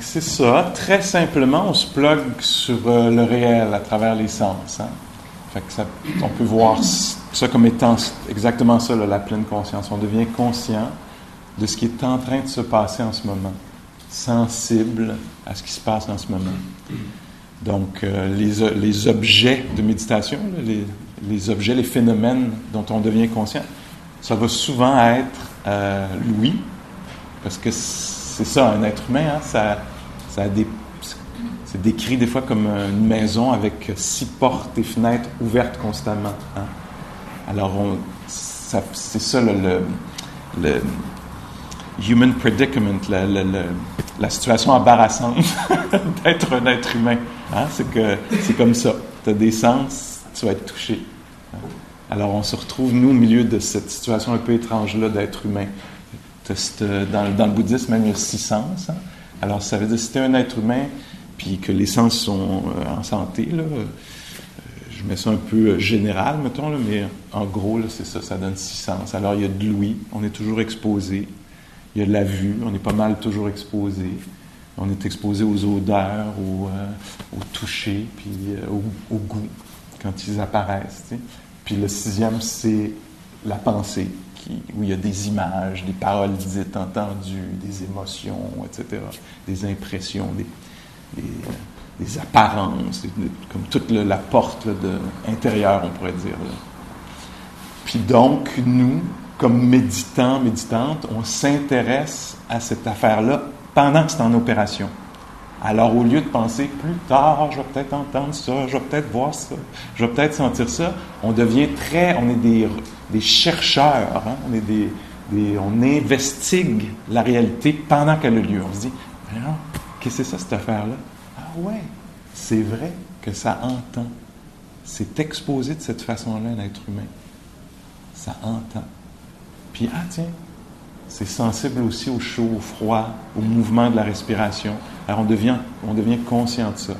C'est ça. Très simplement, on se plug sur euh, le réel à travers les sens. hein. Fait que ça, on peut voir ça comme étant exactement ça, la pleine conscience. On devient conscient de ce qui est en train de se passer en ce moment, sensible à ce qui se passe en ce moment. Donc, euh, les, o- les objets de méditation, les, les objets, les phénomènes dont on devient conscient, ça va souvent être euh, l'ouïe, parce que c'est ça, un être humain, hein, ça, ça a des, c'est décrit des fois comme une maison avec six portes et fenêtres ouvertes constamment. hein. Alors, c'est ça le, human predicament, la situation embarrassante d'être un être humain. hein. C'est que c'est comme ça. Tu as des sens, tu vas être touché. hein. Alors, on se retrouve, nous, au milieu de cette situation un peu étrange-là d'être humain. Cette- Dans, le bouddhisme, même, il y a six sens. hein. Alors, ça veut dire si tu es un être humain, puis que les sens sont euh, en santé, là, euh, je mets ça un peu euh, général, mettons, mais en gros, c'est ça, ça donne six sens. Alors, il y a de l'ouïe, on est toujours exposé. Il y a de la vue, on est pas mal toujours exposé. On est exposé aux odeurs, au, euh, toucher, puis euh, au, au goût, quand ils apparaissent. Puis le sixième, c'est la pensée, où il y a des images, des paroles dites, entendues, des émotions, etc., des impressions, des, apparences, comme toute la porte là, intérieure, on pourrait dire. Puis donc, nous, comme méditants, méditantes, on s'intéresse à cette affaire-là pendant que c'est en opération. Alors, au lieu de penser plus tard, je vais peut-être entendre ça, je vais peut-être voir ça, je vais peut-être sentir ça, on devient très, on est des, des chercheurs, hein, on est des, on investigue la réalité pendant qu'elle a lieu. On se dit, qu'est-ce que c'est ça cette affaire-là? Ah ouais, c'est vrai que ça entend. C'est exposé de cette façon-là un être humain. Ça entend. Puis, ah tiens, c'est sensible aussi au chaud, au froid, au mouvement de la respiration. Alors on devient, on devient conscient de ça.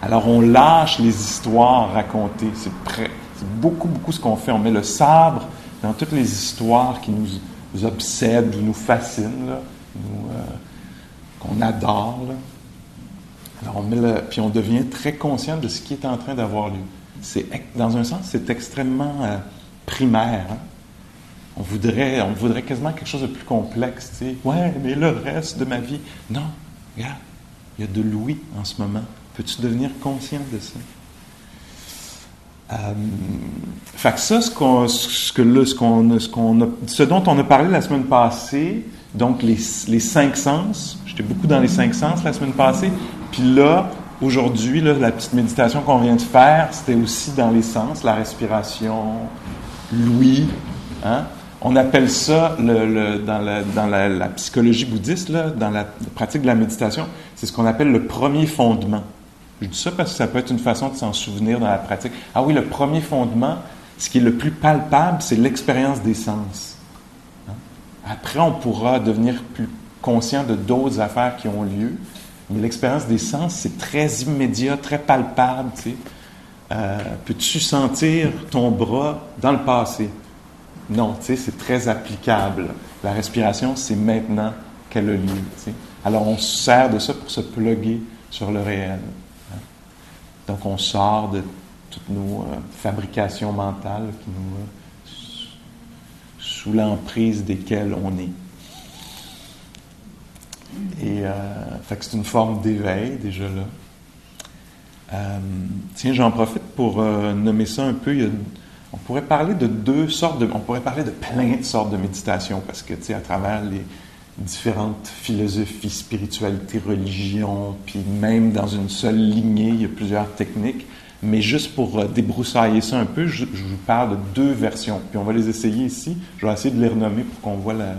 Alors on lâche les histoires racontées. C'est beaucoup, beaucoup ce qu'on fait. On met le sabre dans toutes les histoires qui nous, obsèdent ou nous fascinent, euh, qu'on adore. Alors on met le, puis on devient très conscient de ce qui est en train d'avoir lieu. C'est, dans un sens, c'est extrêmement euh, primaire. hein. On voudrait, on voudrait quasiment quelque chose de plus complexe. Tu. Ouais, mais le reste de ma vie. Non, regarde, il y a de l'ouïe en ce moment. Peux-tu devenir conscient de ça? Euh, fait que ça, ce, que là, ce, qu'on, ce, dont on a parlé la semaine passée, donc les, les cinq sens, j'étais beaucoup dans les cinq sens la semaine passée, puis là, aujourd'hui, la petite méditation qu'on vient de faire, c'était aussi dans les sens, la respiration, l'ouïe, hein? On appelle ça, dans, la, dans la, psychologie bouddhiste, dans la pratique de la méditation, c'est ce qu'on appelle le premier fondement. Je dis ça parce que ça peut être une façon de s'en souvenir dans la pratique. Ah oui, le premier fondement, ce qui est le plus palpable, c'est l'expérience des sens. Hein? Après, on pourra devenir plus conscient de d'autres affaires qui ont lieu, mais l'expérience des sens, c'est très immédiat, très palpable. tu sais. Euh, Peux-tu sentir ton bras dans le passé? Non, tu sais, c'est très applicable. La respiration, c'est maintenant qu'elle a lieu. tu sais. Alors, on se sert de ça pour se plugger sur le réel. Donc, on sort de toutes nos euh, fabrications mentales qui nous, euh, sous l'emprise desquelles on est. Et euh, c'est une forme d'éveil déjà là. Tiens, j'en profite pour nommer ça un peu. On pourrait parler de deux sortes de, on de plein de sortes de méditation parce que tu sais, à travers les différentes philosophies, spiritualités, religions, puis même dans une seule lignée, il y a plusieurs techniques. Mais juste pour euh, débroussailler ça un peu, je, vous parle de deux versions. Puis on va les essayer ici. Je vais essayer de les renommer pour qu'on voit la,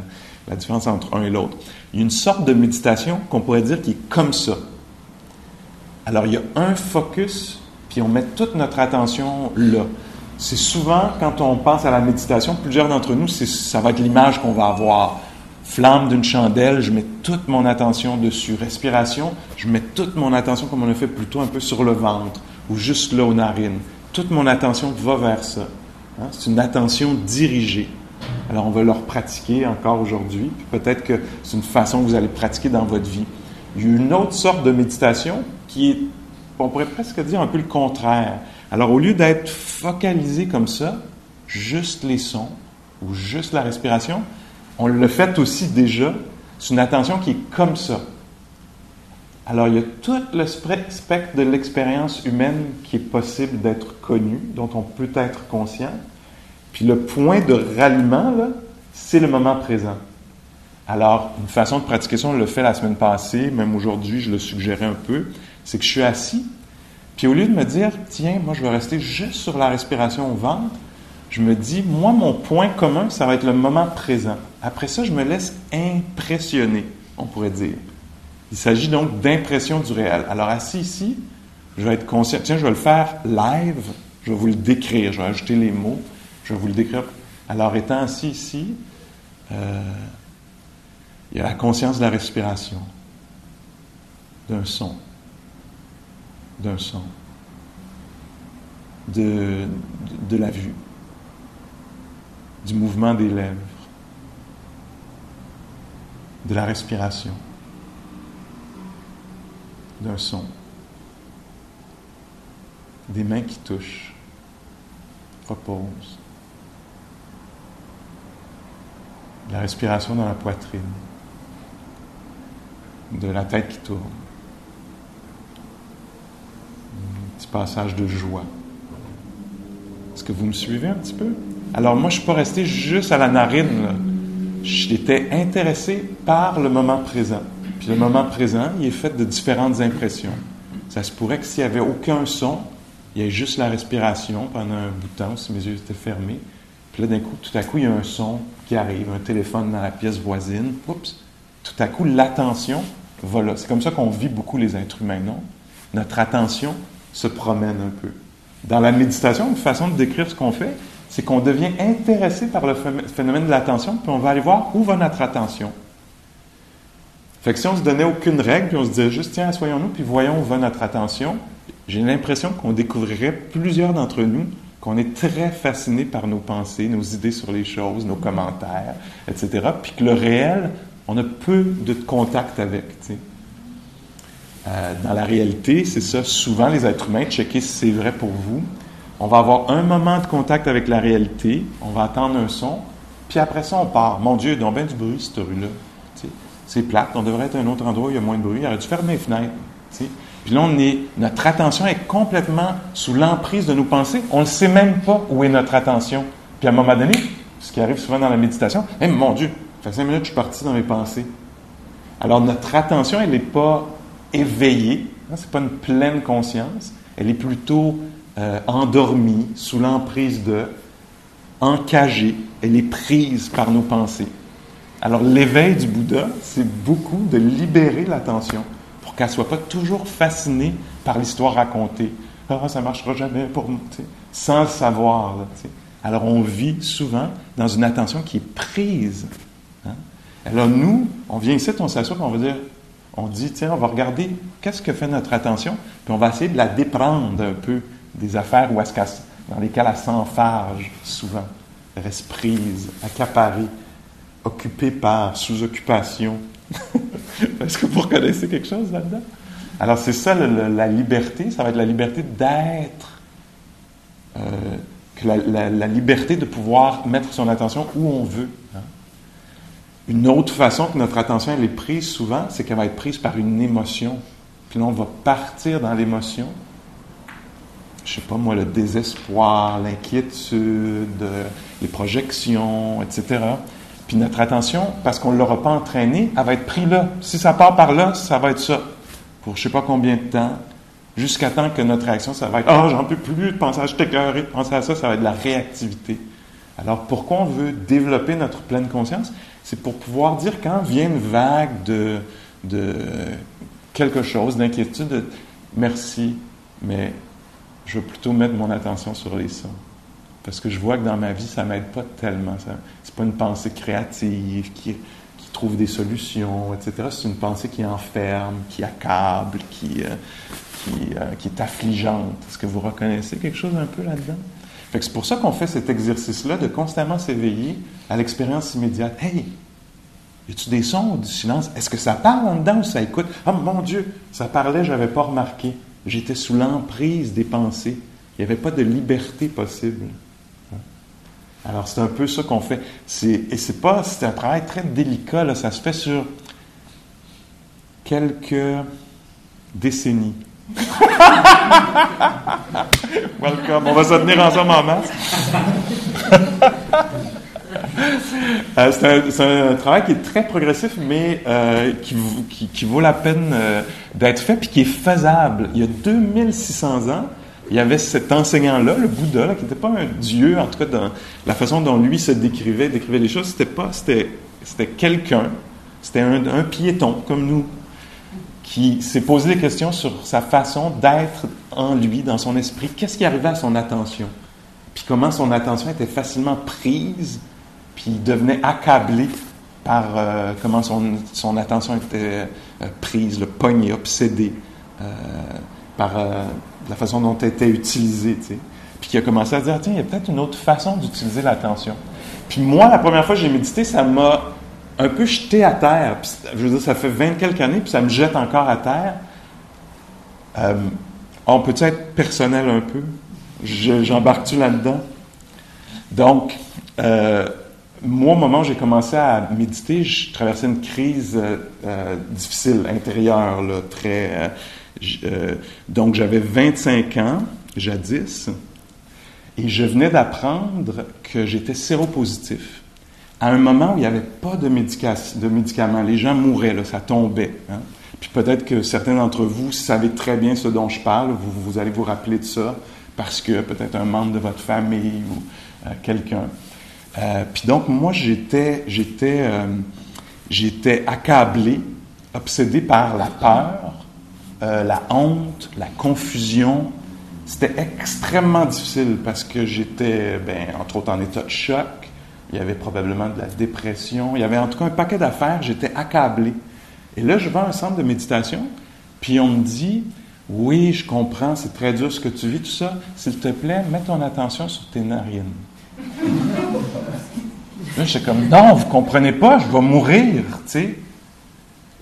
la différence entre un et l'autre. Il y a une sorte de méditation qu'on pourrait dire qui est comme ça. Alors, il y a un focus, puis on met toute notre attention là. C'est souvent, quand on pense à la méditation, plusieurs d'entre nous, ça va être l'image qu'on va avoir. Flamme d'une chandelle, je mets toute mon attention dessus. Respiration, je mets toute mon attention, comme on a fait plutôt, un peu sur le ventre, ou juste là aux narines. Toute mon attention va vers ça. Hein, C'est une attention dirigée. Alors, on va leur pratiquer encore aujourd'hui, peut-être que c'est une façon que vous allez pratiquer dans votre vie. Il y a une autre sorte de méditation qui est, on pourrait presque dire un peu le contraire. Alors, au lieu d'être focalisé comme ça, juste les sons ou juste la respiration, on le fait aussi déjà. C'est une attention qui est comme ça. Alors, il y a tout le spectre de l'expérience humaine qui est possible d'être connu, dont on peut être conscient. Puis le point de ralliement, là, c'est le moment présent. Alors, une façon de pratiquer ça, on l'a fait la semaine passée, même aujourd'hui, je le suggérais un peu, c'est que je suis assis, puis au lieu de me dire, tiens, moi je vais rester juste sur la respiration au ventre, je me dis, moi, mon point commun, ça va être le moment présent. Après ça, je me laisse impressionner, on pourrait dire. Il s'agit donc d'impression du réel. Alors, assis ici, je vais être conscient, tiens, je vais le faire live, je vais vous le décrire, je vais ajouter les mots, je vais vous le décrire. Alors, étant assis ici, euh, il y a la conscience de la respiration, d'un son, d'un son, de, de, la vue, du mouvement des lèvres, de la respiration, d'un son, des mains qui touchent, reposent, de la respiration dans la poitrine de la tête qui tourne. Un petit passage de joie. Est-ce que vous me suivez un petit peu? Alors moi, je ne suis pas resté juste à la narine. J'étais intéressé par le moment présent. Puis le moment présent, il est fait de différentes impressions. Ça se pourrait que s'il n'y avait aucun son, il y ait juste la respiration pendant un bout de temps, si mes yeux étaient fermés. Puis là, d'un coup, tout à coup, il y a un son qui arrive, un téléphone dans la pièce voisine. Oups! Tout à coup, l'attention voilà, c'est comme ça qu'on vit beaucoup les êtres humains, non? Notre attention se promène un peu. Dans la méditation, une façon de décrire ce qu'on fait, c'est qu'on devient intéressé par le phénomène de l'attention, puis on va aller voir où va notre attention. Fait que si on se donnait aucune règle, puis on se disait juste, tiens, soyons-nous, puis voyons où va notre attention, j'ai l'impression qu'on découvrirait plusieurs d'entre nous qu'on est très fasciné par nos pensées, nos idées sur les choses, nos commentaires, etc., puis que le réel on a peu de contact avec. Euh, dans la réalité, c'est ça, souvent les êtres humains, checker si c'est vrai pour vous, on va avoir un moment de contact avec la réalité, on va attendre un son, puis après ça, on part. Mon Dieu, a bien du bruit, cette rue-là. C'est plate, on devrait être à un autre endroit où il y a moins de bruit, il aurait dû fermer les fenêtres. Puis là, notre attention est complètement sous l'emprise de nos pensées. On ne sait même pas où est notre attention. Puis à un moment donné, ce qui arrive souvent dans la méditation, eh, mon Dieu, ça fait cinq minutes, je suis parti dans mes pensées. Alors, notre attention, elle n'est pas éveillée, hein, ce n'est pas une pleine conscience, elle est plutôt euh, endormie, sous l'emprise de, encagée, elle est prise par nos pensées. Alors, l'éveil du Bouddha, c'est beaucoup de libérer l'attention pour qu'elle ne soit pas toujours fascinée par l'histoire racontée. Ah, ça ne marchera jamais pour nous, sans le savoir. Alors, on vit souvent dans une attention qui est prise alors nous, on vient ici, on s'assoit, on va dire, on dit, tiens, on va regarder qu'est-ce que fait notre attention, puis on va essayer de la déprendre un peu des affaires où dans lesquelles elle s'enfarge souvent, reste prise, accaparée, occupée par, sous occupation. Est-ce que vous reconnaissez quelque chose là-dedans? Alors c'est ça la liberté, ça va être la liberté d'être, euh, la, liberté de pouvoir mettre son attention où on veut. Hein. Une autre façon que notre attention est prise souvent, c'est qu'elle va être prise par une émotion. Puis là, on va partir dans l'émotion. Je sais pas moi, le désespoir, l'inquiétude, les projections, etc. Puis notre attention, parce qu'on ne l'aura pas entraîné, elle va être prise là. Si ça part par là, ça va être ça. Pour je sais pas combien de temps, jusqu'à temps que notre réaction, ça va être Ah, j'en peux plus de penser à j'étais de penser à ça, ça va être de la réactivité. Alors pourquoi on veut développer notre pleine conscience? c'est pour pouvoir dire quand vient une vague de, de quelque chose, d'inquiétude, merci, mais je veux plutôt mettre mon attention sur les sons. Parce que je vois que dans ma vie, ça ne m'aide pas tellement. Ce n'est pas une pensée créative qui, trouve des solutions, etc. C'est une pensée qui enferme, qui accable, qui, euh, euh, qui est affligeante. Est-ce que vous reconnaissez quelque chose un peu là-dedans? c'est pour ça qu'on fait cet exercice-là de constamment s'éveiller à l'expérience immédiate. Hey, Y a-tu des sons du silence? Est-ce que ça parle en dedans ou ça écoute? Oh mon Dieu, ça parlait, je n'avais pas remarqué. J'étais sous l'emprise des pensées. Il n'y avait pas de liberté possible. Alors, c'est un peu ça qu'on fait. et c'est pas, c'est un travail très délicat, là. ça se fait sur quelques décennies. Welcome, on va se tenir ensemble en masse. Euh, c'est, un, travail qui est très progressif, mais euh, qui, vaut la peine euh, d'être fait, puis qui est faisable. Il y a 2600 ans, il y avait cet enseignant-là, le Bouddha, qui n'était pas un dieu, en tout cas dans la façon dont lui se décrivait, décrivait les choses, c'était pas, c'était, c'était quelqu'un, c'était un, un, piéton comme nous, qui s'est posé des questions sur sa façon d'être en lui, dans son esprit. Qu'est-ce qui arrivait à son attention? Puis comment son attention était facilement prise puis il devenait accablé par euh, comment son, son, attention était euh, prise, le pogné, obsédé euh, par la façon dont elle était utilisée. Puis qui a commencé à dire, tiens, il y a peut-être une autre façon d'utiliser l'attention. Puis moi, la première fois que j'ai médité, ça m'a un peu jeté à terre. je veux dire, ça fait vingt quelques années, puis ça me jette encore à terre. on peut être personnel un peu? J'embarque-tu là-dedans? Donc, moi, au moment où j'ai commencé à méditer, je traversais une crise euh, euh, difficile, intérieure, très. Euh, donc, j'avais 25 ans, jadis, et je venais d'apprendre que j'étais séropositif. À un moment où il n'y avait pas de, médicaments, les gens mouraient, ça tombait. Hein. Puis peut-être que certains d'entre vous savez très bien ce dont je parle, vous, vous allez vous rappeler de ça, parce que peut-être un membre de votre famille ou quelqu'un. Euh, puis donc, moi, j'étais, j'étais, euh, j'étais accablé, obsédé par la peur, euh, la honte, la confusion. C'était extrêmement difficile parce que j'étais, ben, entre autres, en état de choc. Il y avait probablement de la dépression. Il y avait en tout cas un paquet d'affaires. J'étais accablé. Et là, je vais à un centre de méditation, puis on me dit, oui, je comprends, c'est très dur ce que tu vis, tout ça. S'il te plaît, mets ton attention sur tes narines. Là, j'étais comme, non, vous comprenez pas, je vais mourir, tu sais.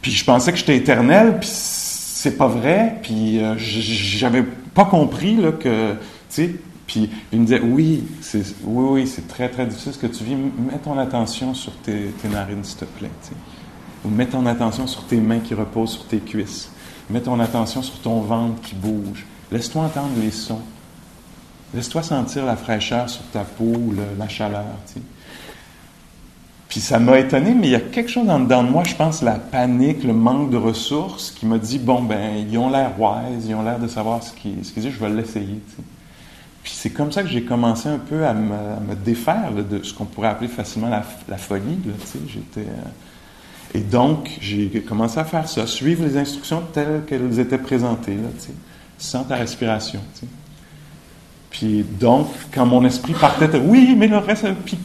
Puis je pensais que j'étais éternel, puis c'est pas vrai, puis euh, j'avais pas compris, là, que, tu sais. Puis il me disait, oui, c'est, oui, oui, c'est très, très difficile ce que tu vis. Mets ton attention sur tes, narines, s'il te plaît. Ou mets ton attention sur tes mains qui reposent sur tes cuisses. Mets ton attention sur ton ventre qui bouge. Laisse-toi entendre les sons. Laisse-toi sentir la fraîcheur sur ta peau, la chaleur, tu sais. Puis ça m'a étonné, mais il y a quelque chose en dedans de moi, je pense, la panique, le manque de ressources, qui m'a dit, bon, ben, ils ont l'air wise, ils ont l'air de savoir ce qu'ils ce disent, je vais l'essayer. Puis c'est comme ça que j'ai commencé un peu à me, défaire de ce qu'on pourrait appeler facilement la, folie. J'étais, euh, et donc, j'ai commencé à faire ça, suivre les instructions telles qu'elles étaient présentées, sans ta respiration. Puis donc, quand mon esprit partait, oui, mais le reste, puis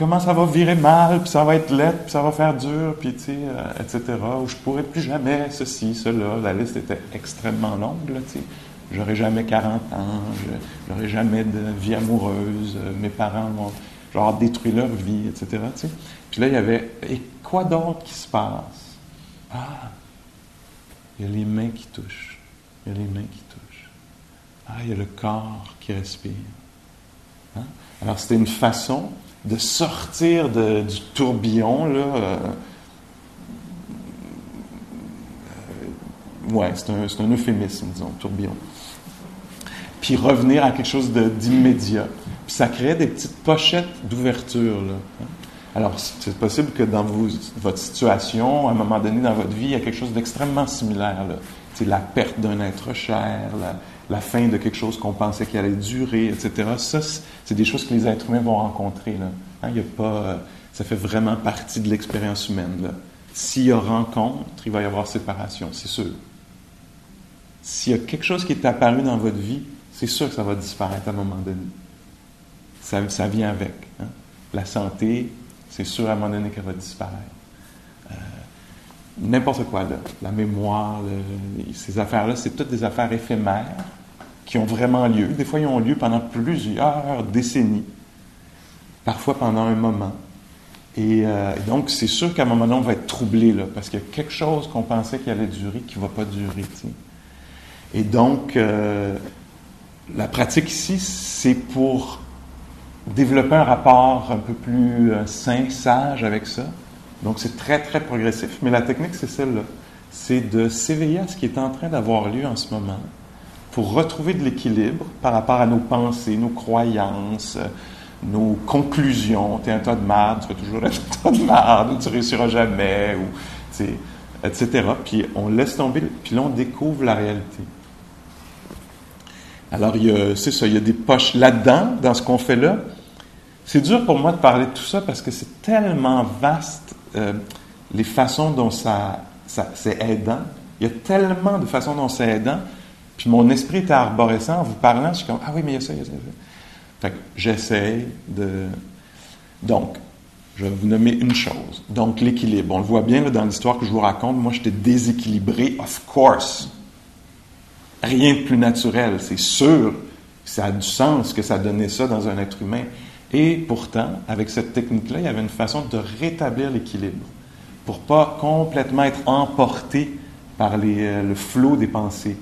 comment ça va virer mal, puis ça va être laid, puis ça va faire dur, puis tu sais, euh, etc. Ou je pourrais plus jamais ceci, cela. La liste était extrêmement longue, tu sais. J'aurais jamais 40 ans, j'aurais jamais de vie amoureuse, euh, mes parents vont genre détruire leur vie, etc. Tu. Puis là, il y avait, et quoi d'autre qui se passe? Ah, il y a les mains qui touchent. Il y a les mains qui touchent. Ah, il y a le corps qui respire. Hein? Alors, c'était une façon de sortir du tourbillon, là. Euh, euh, ouais, c'est un, un, euphémisme, disons, tourbillon. Puis revenir à quelque chose d'immédiat. Puis ça crée des petites pochettes d'ouverture, là. Alors, c'est possible que dans votre situation, à un moment donné dans votre vie, il y a quelque chose d'extrêmement similaire. Là. C'est la perte d'un être cher, la, la fin de quelque chose qu'on pensait qu'il allait durer, etc. Ça, c'est des choses que les êtres humains vont rencontrer. Là. Hein, pas, euh, ça fait vraiment partie de l'expérience humaine. S'il y a rencontre, il va y avoir séparation, c'est sûr. S'il y a quelque chose qui est apparu dans votre vie, c'est sûr que ça va disparaître à un moment donné. Ça, vient avec. Hein. La santé, c'est sûr à un moment donné qu'elle va disparaître. Euh, n'importe quoi, la mémoire, ces affaires-là, c'est toutes des affaires éphémères qui ont vraiment lieu. Des fois, ils ont lieu pendant plusieurs décennies, parfois pendant un moment. Et, euh, donc, c'est sûr qu'à un moment donné, on va être troublé, là, parce qu'il y a quelque chose qu'on pensait qu'il allait durer qui ne va pas durer. Et donc, euh, la pratique ici, c'est pour développer un rapport un peu plus euh, sain, sage avec ça. Donc, c'est très, très progressif. Mais la technique, c'est celle-là. C'est de s'éveiller à ce qui est en train d'avoir lieu en ce moment pour retrouver de l'équilibre par rapport à nos pensées, nos croyances, nos conclusions. T'es un tas de merde, tu seras toujours un tas de merde, ou tu réussiras jamais, ou, etc. Puis on laisse tomber, puis là, on découvre la réalité. Alors, c'est ça, il y a des poches là-dedans, dans ce qu'on fait là. C'est dur pour moi de parler de tout ça parce que c'est tellement vaste, euh, les façons dont ça, ça, c'est aidant. Il y a tellement de façons dont c'est aidant. Mon esprit était arborescent en vous parlant. Je suis comme, ah oui, mais il y a ça, il y a ça. Fait que j'essaye de. Donc, je vais vous nommer une chose. Donc, l'équilibre. On le voit bien dans l'histoire que je vous raconte. Moi, j'étais déséquilibré, of course. Rien de plus naturel. C'est sûr. Ça a du sens que ça donnait ça dans un être humain. Et pourtant, avec cette technique-là, il y avait une façon de rétablir l'équilibre pour pas complètement être emporté par euh, le flot des pensées.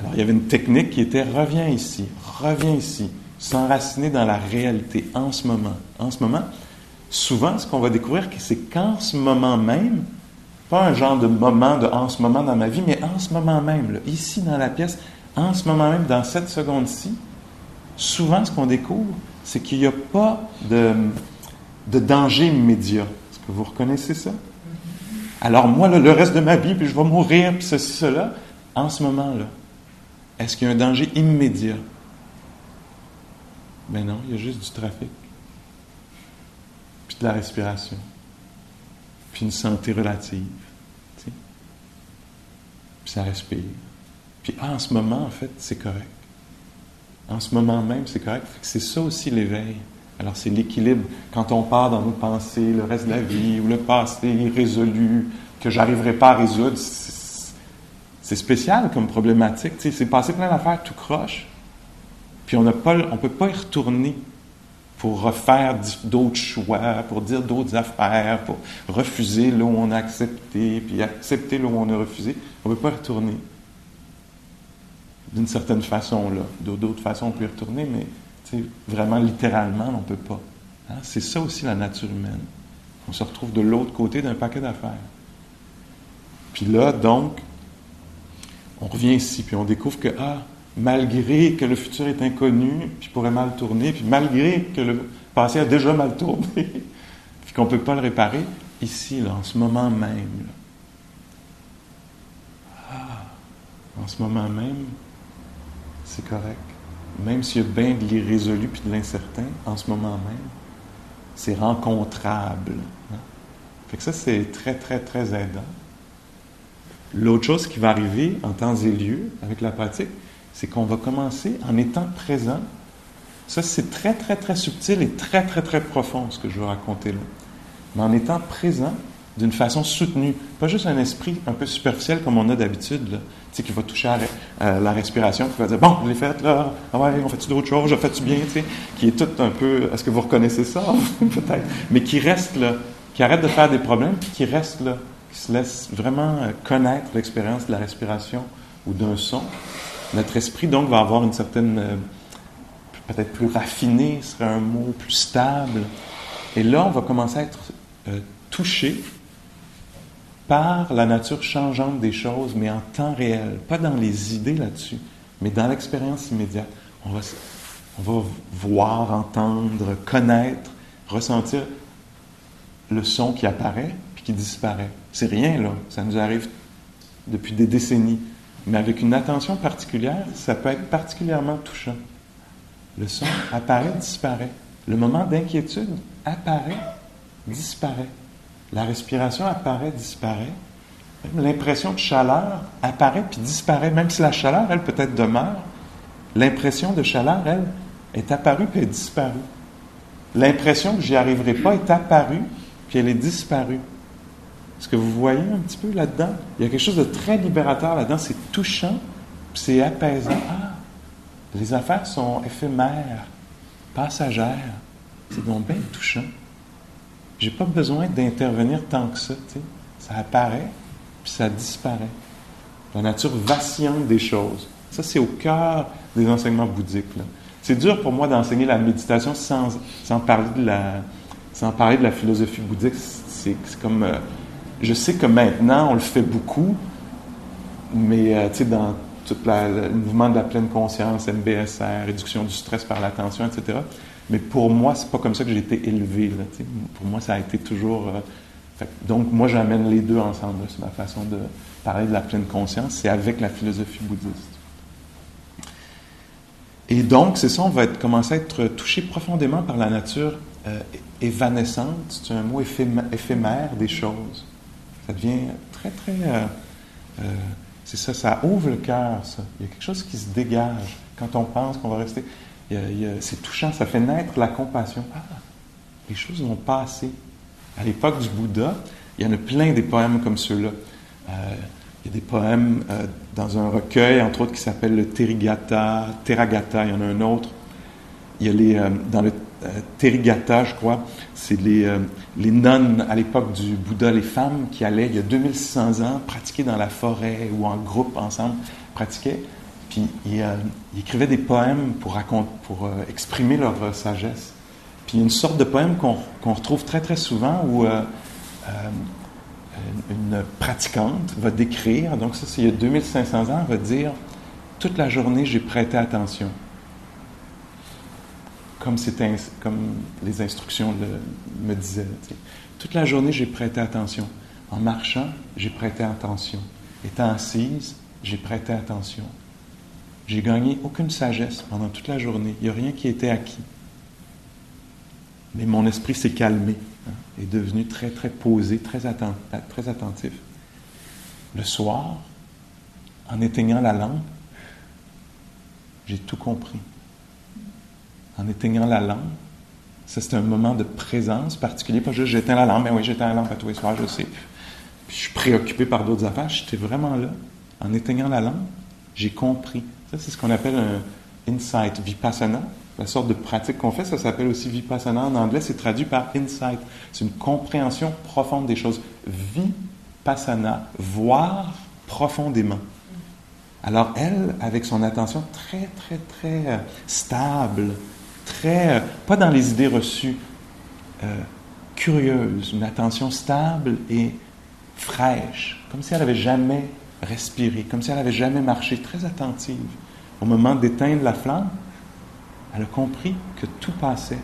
Alors, il y avait une technique qui était reviens ici, reviens ici, s'enraciner dans la réalité en ce moment. En ce moment, souvent, ce qu'on va découvrir, c'est qu'en ce moment même, pas un genre de moment de en ce moment dans ma vie, mais en ce moment même, ici dans la pièce, en ce moment même, dans cette seconde-ci, souvent, ce qu'on découvre, c'est qu'il n'y a pas de, danger immédiat. Est-ce que vous reconnaissez ça? Alors moi, le reste de ma vie, puis je vais mourir, puis ceci, cela, en ce moment-là, est-ce qu'il y a un danger immédiat? Ben non, il y a juste du trafic, puis de la respiration, puis une santé relative. Puis ça respire. Puis ah, en ce moment, en fait, c'est correct. En ce moment même, c'est correct. C'est ça aussi l'éveil. Alors c'est l'équilibre. Quand on part dans nos pensées, le reste de la vie, ou le passé irrésolu, que j'arriverai pas à résoudre, c'est c'est spécial comme problématique. C'est passé plein d'affaires tout croche. Puis on ne peut pas y retourner pour refaire d'autres choix, pour dire d'autres affaires, pour refuser là où on a accepté, puis accepter là où on a refusé. On ne peut pas y retourner. D'une certaine façon, là. D'autres façons, on peut y retourner, mais vraiment littéralement, on ne peut pas. Hein? C'est ça aussi la nature humaine. On se retrouve de l'autre côté d'un paquet d'affaires. Puis là, donc, on revient ici, puis on découvre que, ah, malgré que le futur est inconnu, puis pourrait mal tourner, puis malgré que le passé a déjà mal tourné, puis qu'on ne peut pas le réparer, ici, en ce moment même, ah, en ce moment même, c'est correct. Même s'il y a bien de l'irrésolu puis de l'incertain, en ce moment même, c'est rencontrable. hein. Fait que ça, c'est très, très, très aidant. L'autre chose qui va arriver en temps et lieu avec la pratique, c'est qu'on va commencer en étant présent. Ça, c'est très, très, très subtil et très, très, très profond ce que je vais raconter là. Mais en étant présent d'une façon soutenue. Pas juste un esprit un peu superficiel comme on a d'habitude, tu sais, qui va toucher à, euh, la respiration, qui va dire Bon, je l'ai faite là, ah ouais, on fait-tu d'autres choses, je fais-tu bien, tu sais, qui est tout un peu. Est-ce que vous reconnaissez ça? Peut-être. Mais qui reste là, qui arrête de faire des problèmes, puis qui reste là, qui se laisse vraiment euh, connaître l'expérience de la respiration ou d'un son. Notre esprit, donc, va avoir une certaine. euh, peut-être plus raffiné, serait un mot, plus stable. Et là, on va commencer à être euh, touché par la nature changeante des choses, mais en temps réel, pas dans les idées là-dessus, mais dans l'expérience immédiate. On va, on va voir, entendre, connaître, ressentir le son qui apparaît puis qui disparaît. C'est rien, là. Ça nous arrive depuis des décennies. Mais avec une attention particulière, ça peut être particulièrement touchant. Le son apparaît, disparaît. Le moment d'inquiétude apparaît, disparaît. La respiration apparaît, disparaît. Même l'impression de chaleur apparaît puis disparaît. Même si la chaleur, elle, peut-être demeure, l'impression de chaleur, elle, est apparue puis disparue. L'impression que j'y arriverai pas est apparue puis elle est disparue. Est-ce que vous voyez un petit peu là-dedans? Il y a quelque chose de très libérateur là-dedans. C'est touchant c'est apaisant. Ah, les affaires sont éphémères, passagères. C'est donc bien touchant. j'ai pas besoin d'intervenir tant que ça. tu sais. Ça apparaît, puis ça disparaît. La nature vacillante des choses. Ça, c'est au cœur des enseignements bouddhiques. C'est dur pour moi d'enseigner la méditation sans, parler de la, sans parler de la philosophie bouddhique. C'est c'est comme. euh, je sais que maintenant, on le fait beaucoup, mais euh, dans tout le mouvement de la pleine conscience, MBSR, réduction du stress par l'attention, etc. Mais pour moi, c'est pas comme ça que j'ai été élevé. Pour moi, ça a été toujours. euh, donc, moi, j'amène les deux ensemble. C'est ma façon de parler de la pleine conscience. C'est avec la philosophie bouddhiste. Et donc, c'est ça, on va commencer à être touché profondément par la nature euh, évanescente, c'est un mot éphémère des choses. Ça devient très, très... euh, euh, c'est ça, ça ouvre le cœur, ça. Il y a quelque chose qui se dégage quand on pense qu'on va rester. c'est touchant, ça fait naître la compassion. Ah, les choses vont passer. À l'époque du Bouddha, il y en a plein des poèmes comme ceux-là. Euh, il y a des poèmes dans un recueil, entre autres, qui s'appelle le Therigatha, Theragatha, il y en a un autre. Il y a les, dans le euh, Therigatha, je crois, c'est les, euh, les nonnes à l'époque du Bouddha, les femmes qui allaient, il y a 2600 ans, pratiquer dans la forêt ou en groupe ensemble, pratiquaient. Puis ils, euh, écrivaient des poèmes pour, raconter, pour exprimer leur sagesse. Puis une sorte de poème qu'on qu'on retrouve très très souvent où une pratiquante va décrire, donc ça c'est il y a 2500 ans, va dire toute la journée j'ai prêté attention. Comme, comme les instructions me disaient. Toute la journée j'ai prêté attention. En marchant, j'ai prêté attention. Étant assise, j'ai prêté attention. J'ai gagné aucune sagesse pendant toute la journée. Il n'y a rien qui était acquis. Mais mon esprit s'est calmé, hein, est devenu très, très posé, très attentif. Le soir, en éteignant la lampe, j'ai tout compris. En éteignant la lampe, ça c'est un moment de présence particulier. Pas juste j'éteins la lampe, mais oui, j'éteins la lampe à tous les soirs, je sais. Puis je suis préoccupé par d'autres affaires. J'étais vraiment là. En éteignant la lampe, j'ai compris. Ça, c'est ce qu'on appelle un insight, vipassana. La sorte de pratique qu'on fait, ça s'appelle aussi vipassana. En anglais, c'est traduit par insight. C'est une compréhension profonde des choses. Vipassana, voir profondément. Alors elle, avec son attention très, très, très euh, stable, euh, pas dans les idées reçues, euh, curieuse, une attention stable et fraîche, comme si elle n'avait jamais respiré, comme si elle n'avait jamais marché, très attentive. Au moment d'éteindre la flamme, elle a compris que tout passait.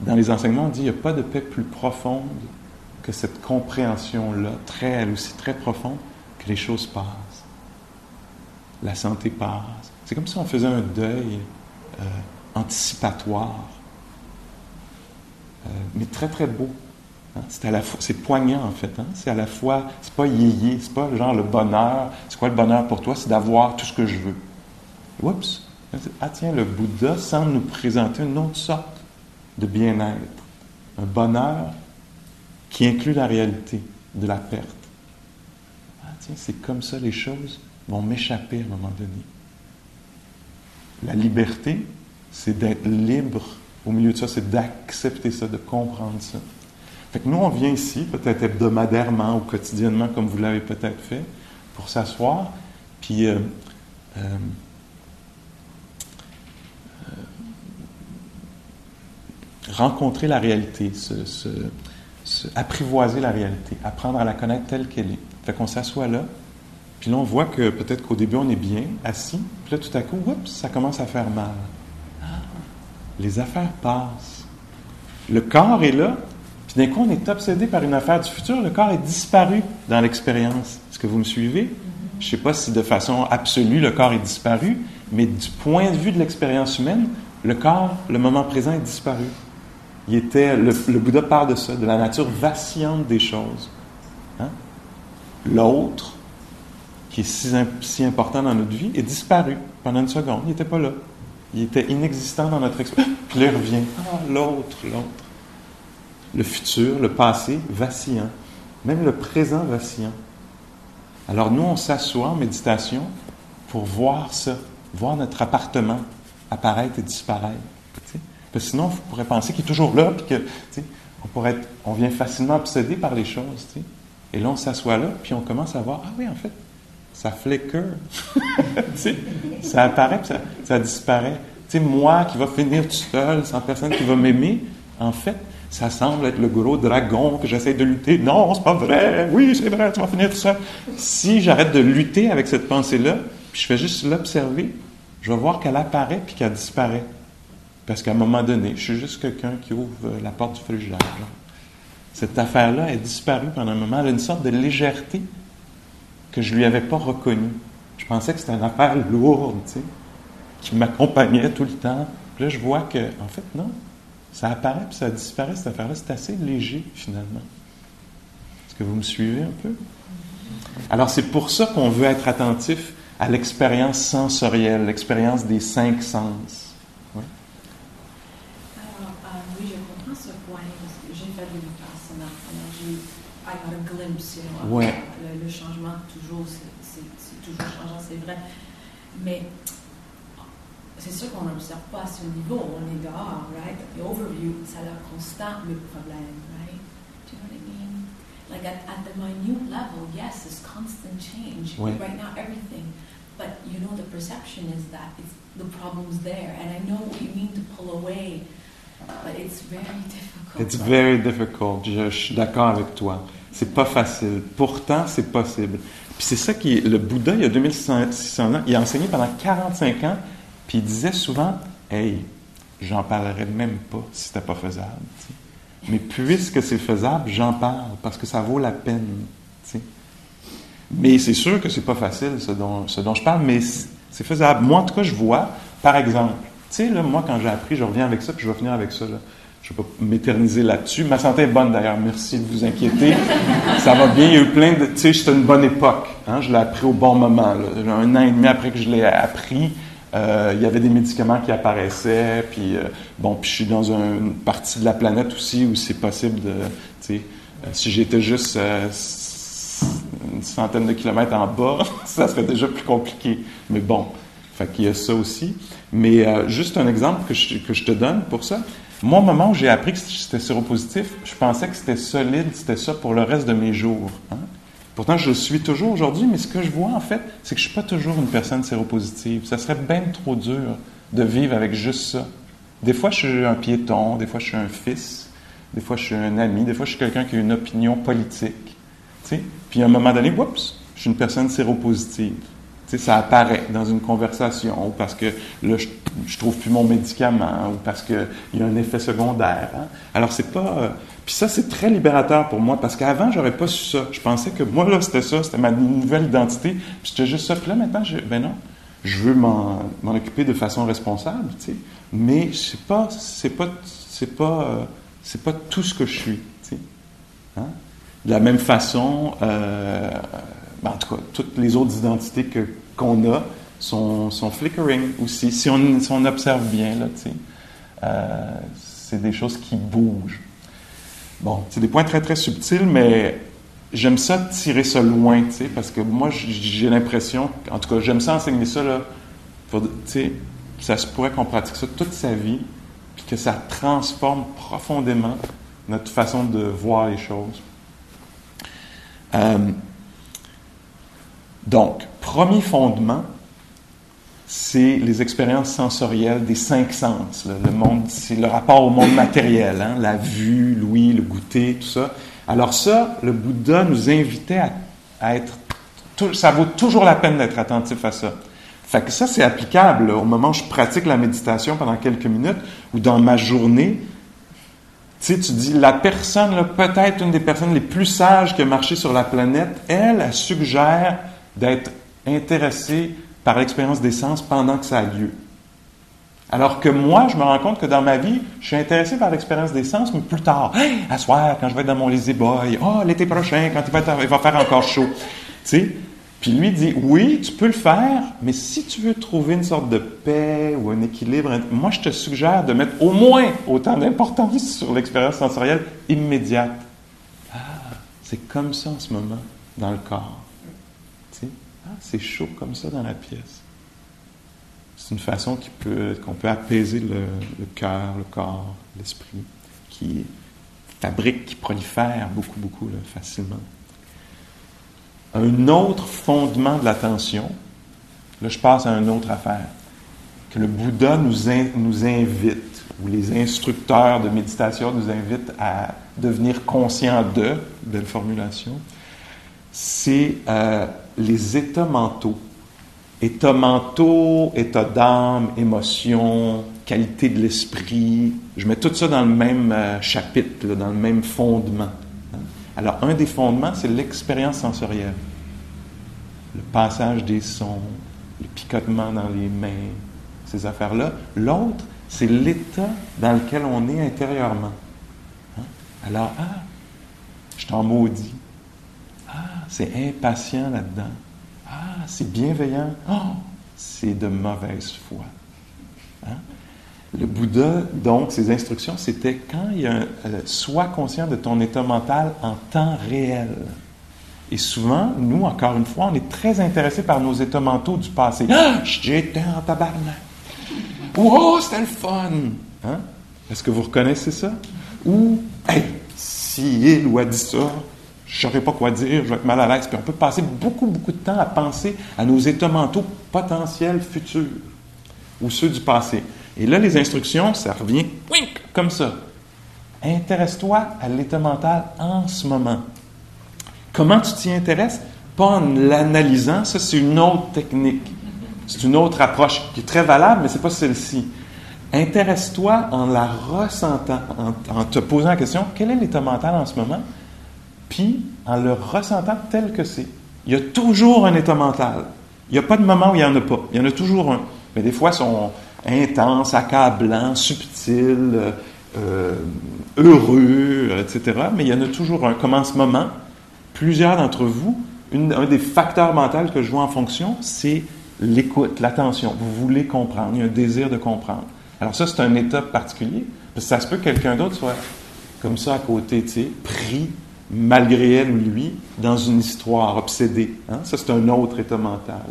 Dans les enseignements, on dit qu'il n'y a pas de paix plus profonde que cette compréhension-là, très, elle aussi très profonde, que les choses passent. La santé passe. C'est comme si on faisait un deuil euh, anticipatoire, euh, mais très très beau. Hein? C'est poignant en fait. Hein? C'est à la fois, c'est pas yéyé, c'est pas genre le bonheur. C'est quoi le bonheur pour toi? C'est d'avoir tout ce que je veux. Oups. Ah tiens, le Bouddha semble nous présenter une autre sorte de bien-être, un bonheur qui inclut la réalité de la perte. Ah tiens, c'est comme ça les choses vont m'échapper à un moment donné. La liberté, c'est d'être libre au milieu de ça, c'est d'accepter ça, de comprendre ça. Fait que nous, on vient ici, peut-être hebdomadairement ou quotidiennement, comme vous l'avez peut-être fait, pour s'asseoir, puis euh, euh, euh, rencontrer la réalité, se, se, se apprivoiser la réalité, apprendre à la connaître telle qu'elle est. Fait qu'on s'assoit là, puis là, on voit que peut-être qu'au début, on est bien assis, puis là, tout à coup, oups, ça commence à faire mal. Ah, les affaires passent. Le corps est là, puis d'un coup, on est obsédé par une affaire du futur. Le corps est disparu dans l'expérience. Est-ce que vous me suivez? Je ne sais pas si de façon absolue, le corps est disparu, mais du point de vue de l'expérience humaine, le corps, le moment présent, est disparu. Il était, le, le Bouddha parle de ça, de la nature vacillante des choses. Hein? L'autre, qui est si, important dans notre vie, est disparu pendant une seconde. Il n'était pas là. Il était inexistant dans notre expérience. Puis il revient. Ah, l'autre, l'autre. Le futur, le passé, vacillant. Même le présent vacillant. Alors nous, on s'assoit en méditation pour voir ça, voir notre appartement apparaître et disparaître. Tu sais? Parce que sinon, on pourrait penser qu'il est toujours là, puis que, on pourrait être, on vient facilement obsédé par les choses. Et là, on s'assoit là, puis on commence à voir, ah oui, en fait, ça flicker. ça apparaît, puis ça, ça disparaît. Tu sais, moi qui va finir tout seul, sans personne qui va m'aimer, en fait, ça semble être le gros dragon que j'essaie de lutter. Non, c'est pas vrai. Oui, c'est vrai, tu vas finir tout seul. Si j'arrête de lutter avec cette pensée-là, puis je fais juste l'observer, je vais voir qu'elle apparaît puis qu'elle disparaît. Parce qu'à un moment donné, je suis juste quelqu'un qui ouvre la porte du frigidaire. Cette affaire-là est disparue pendant un moment. Elle a une sorte de légèreté que je lui avais pas reconnue. Je pensais que c'était une affaire lourde, tu sais, qui m'accompagnait tout le temps. Puis là, je vois que, en fait, non. Ça apparaît puis ça disparaît, cette affaire-là. C'est assez léger, finalement. Est-ce que vous me suivez un peu? Alors, c'est pour ça qu'on veut être attentif à l'expérience sensorielle, l'expérience des cinq sens. Oui. Alors, euh, oui, je comprends ce point j'ai fait de j'ai I got a glimpse, you know, Ouais. le, le changement, toujours, c'est toujours changeant, c'est vrai. Mais c'est sûr qu'on n'observe pas à ce niveau, on est dehors, right? The overview, ça a constant le problème, right? Do you know what I mean? Like at, at the minute level, yes, it's constant change. Oui. Right now, everything. But you know, the perception is that it's, the problem's there. And I know what you mean to pull away, but it's very difficult. It's very difficult. Je, je suis d'accord avec toi. C'est pas facile. Pourtant, c'est possible. Puis c'est ça qui. Le Bouddha, il y a 2600 ans, il a enseigné pendant 45 ans, puis il disait souvent Hey, j'en parlerai même pas si c'était pas faisable. Mais puisque c'est faisable, j'en parle parce que ça vaut la peine. Mais c'est sûr que c'est pas facile, ce dont, je parle, mais c'est faisable. Moi, en tout cas, je vois, par exemple, tu sais, moi, quand j'ai appris, je reviens avec ça, puis je vais finir avec ça. Là. Je ne vais pas m'éterniser là-dessus. Ma santé est bonne, d'ailleurs. Merci de vous inquiéter. ça va bien. Il y a eu plein de... Tu sais, c'était une bonne époque. hein. Je l'ai appris au bon moment. Un an et demi après que je l'ai appris, euh, il y avait des médicaments qui apparaissaient. Puis, euh, bon, puis je suis dans un- une partie de la planète aussi où c'est possible de... Tu sais, euh, si j'étais juste... une centaine de kilomètres en bas, ça serait déjà plus compliqué. Mais bon, fait qu'il y a ça aussi. Mais juste un exemple que je te donne pour ça. Moi, au moment où j'ai appris que j'étais séropositif, je pensais que c'était solide, c'était ça pour le reste de mes jours. hein. Pourtant, je le suis toujours aujourd'hui, mais ce que je vois, en fait, c'est que je ne suis pas toujours une personne séropositive. Ça serait bien trop dur de vivre avec juste ça. Des fois, je suis un piéton, des fois, je suis un fils, des fois, je suis un ami, des fois, je suis quelqu'un qui a une opinion politique. Puis à un moment donné, oups, je suis une personne séropositive. Ça apparaît dans une conversation, parce que là, je, je trouve plus mon médicament, ou parce qu'il y a un effet secondaire. hein. Alors, c'est pas. euh, Puis ça, c'est très libérateur pour moi, parce qu'avant, j'aurais pas su ça. Je pensais que moi, là, c'était ça, c'était ma nouvelle identité, puis c'était juste ça. Puis là, maintenant, je, ben non, je veux m'en m'en occuper de façon responsable, tu sais. Mais c'est pas, c'est pas, c'est pas, euh, c'est pas tout ce que je suis, tu sais. Hein? De la même façon, euh, ben, en tout cas, toutes les autres identités que, qu'on a sont, sont flickering aussi. Si on, si on observe bien, là, tu sais, euh, c'est des choses qui bougent. Bon, c'est des points très, très subtils, mais j'aime ça tirer ça loin, tu sais, parce que moi, j'ai l'impression, en tout cas, j'aime ça enseigner ça, là, pour- tu sais, ça se pourrait qu'on pratique ça toute sa vie, puis que ça transforme profondément notre façon de voir les choses. Euh, donc, premier fondement, c'est les expériences sensorielles des cinq sens. Le monde, c'est le rapport au monde matériel, hein, la vue, l'ouïe, le goûter, tout ça. Alors ça, le Bouddha nous invitait à, être... ça vaut toujours la peine d'être attentif à ça. Fait que ça, c'est applicable au moment où je pratique la méditation pendant quelques minutes ou dans ma journée. Tu sais, tu dis, la personne, peut-être une des personnes les plus sages qui a marché sur la planète, elle, elle suggère d'être intéressée par l'expérience des sens pendant que ça a lieu. Alors que moi, je me rends compte que dans ma vie, je suis intéressé par l'expérience des sens, mais plus tard. Hey, à soir, quand je vais être dans mon lazy boy. Oh, l'été prochain, quand il va, faire encore chaud. Tu sais? Puis lui dit, oui, tu peux le faire, mais si tu veux trouver une sorte de paix ou un équilibre, moi, je te suggère de mettre au moins autant d'importance sur l'expérience sensorielle immédiate. Ah, c'est comme ça en ce moment, dans le corps. Ah, c'est chaud comme ça dans la pièce. C'est une façon qui peut, qu'on peut apaiser le, cœur, le corps, l'esprit, qui fabrique, qui prolifère beaucoup, beaucoup facilement. Un autre fondement de l'attention, là je passe à une autre affaire, que le Bouddha nous invite, ou les instructeurs de méditation nous invitent à devenir conscients de, belle formulation, c'est euh, les états mentaux. États mentaux, état d'âme, émotion, qualité de l'esprit. Je mets tout ça dans le même euh, chapitre, dans le même fondement. Alors, un des fondements, c'est l'expérience sensorielle. Le passage des sons, le picotement dans les mains, ces affaires-là. L'autre, c'est l'état dans lequel on est intérieurement. Hein? Alors, ah, je t'en maudis. C'est impatient là-dedans. Ah, c'est bienveillant. Oh, c'est de mauvaise foi. Hein? Le Bouddha, donc, ses instructions, c'était quand il y a un, euh, sois conscient de ton état mental en temps réel. Et souvent, nous, encore une fois, on est très intéressés par nos états mentaux du passé. Ah, j'étais en tabarnak. Ou, oh, c'était le fun. Hein? Est-ce que vous reconnaissez ça? Ou, hey, si il ou elle dit ça, je ne saurais pas quoi dire, je vais être mal à l'aise. Puis on peut passer beaucoup, beaucoup de temps à penser à nos états mentaux potentiels futurs ou ceux du passé. Et là, les instructions, ça revient wink, comme ça. Intéresse-toi à l'état mental en ce moment. Comment tu t'y intéresses? Pas en l'analysant, ça c'est une autre technique. C'est une autre approche qui est très valable, mais ce n'est pas celle-ci. Intéresse-toi en la ressentant, en, en te posant la question, quel est l'état mental en ce moment? Puis en le ressentant tel que c'est. Il y a toujours un état mental. Il n'y a pas de moment où il n'y en a pas. Il y en a toujours un. Mais des fois, ils sont intenses, accablants, subtils, euh, euh, heureux, etc. Mais il y en a toujours un. Comme en ce moment, plusieurs d'entre vous, un des facteurs mentaux que je vois en fonction, c'est l'écoute, l'attention. Vous voulez comprendre. Il y a un désir de comprendre. Alors ça, c'est un état particulier. Parce que ça se peut que quelqu'un d'autre soit comme ça à côté, tu sais, pris, malgré elle ou lui, dans une histoire, obsédé. Hein? Ça, c'est un autre état mental.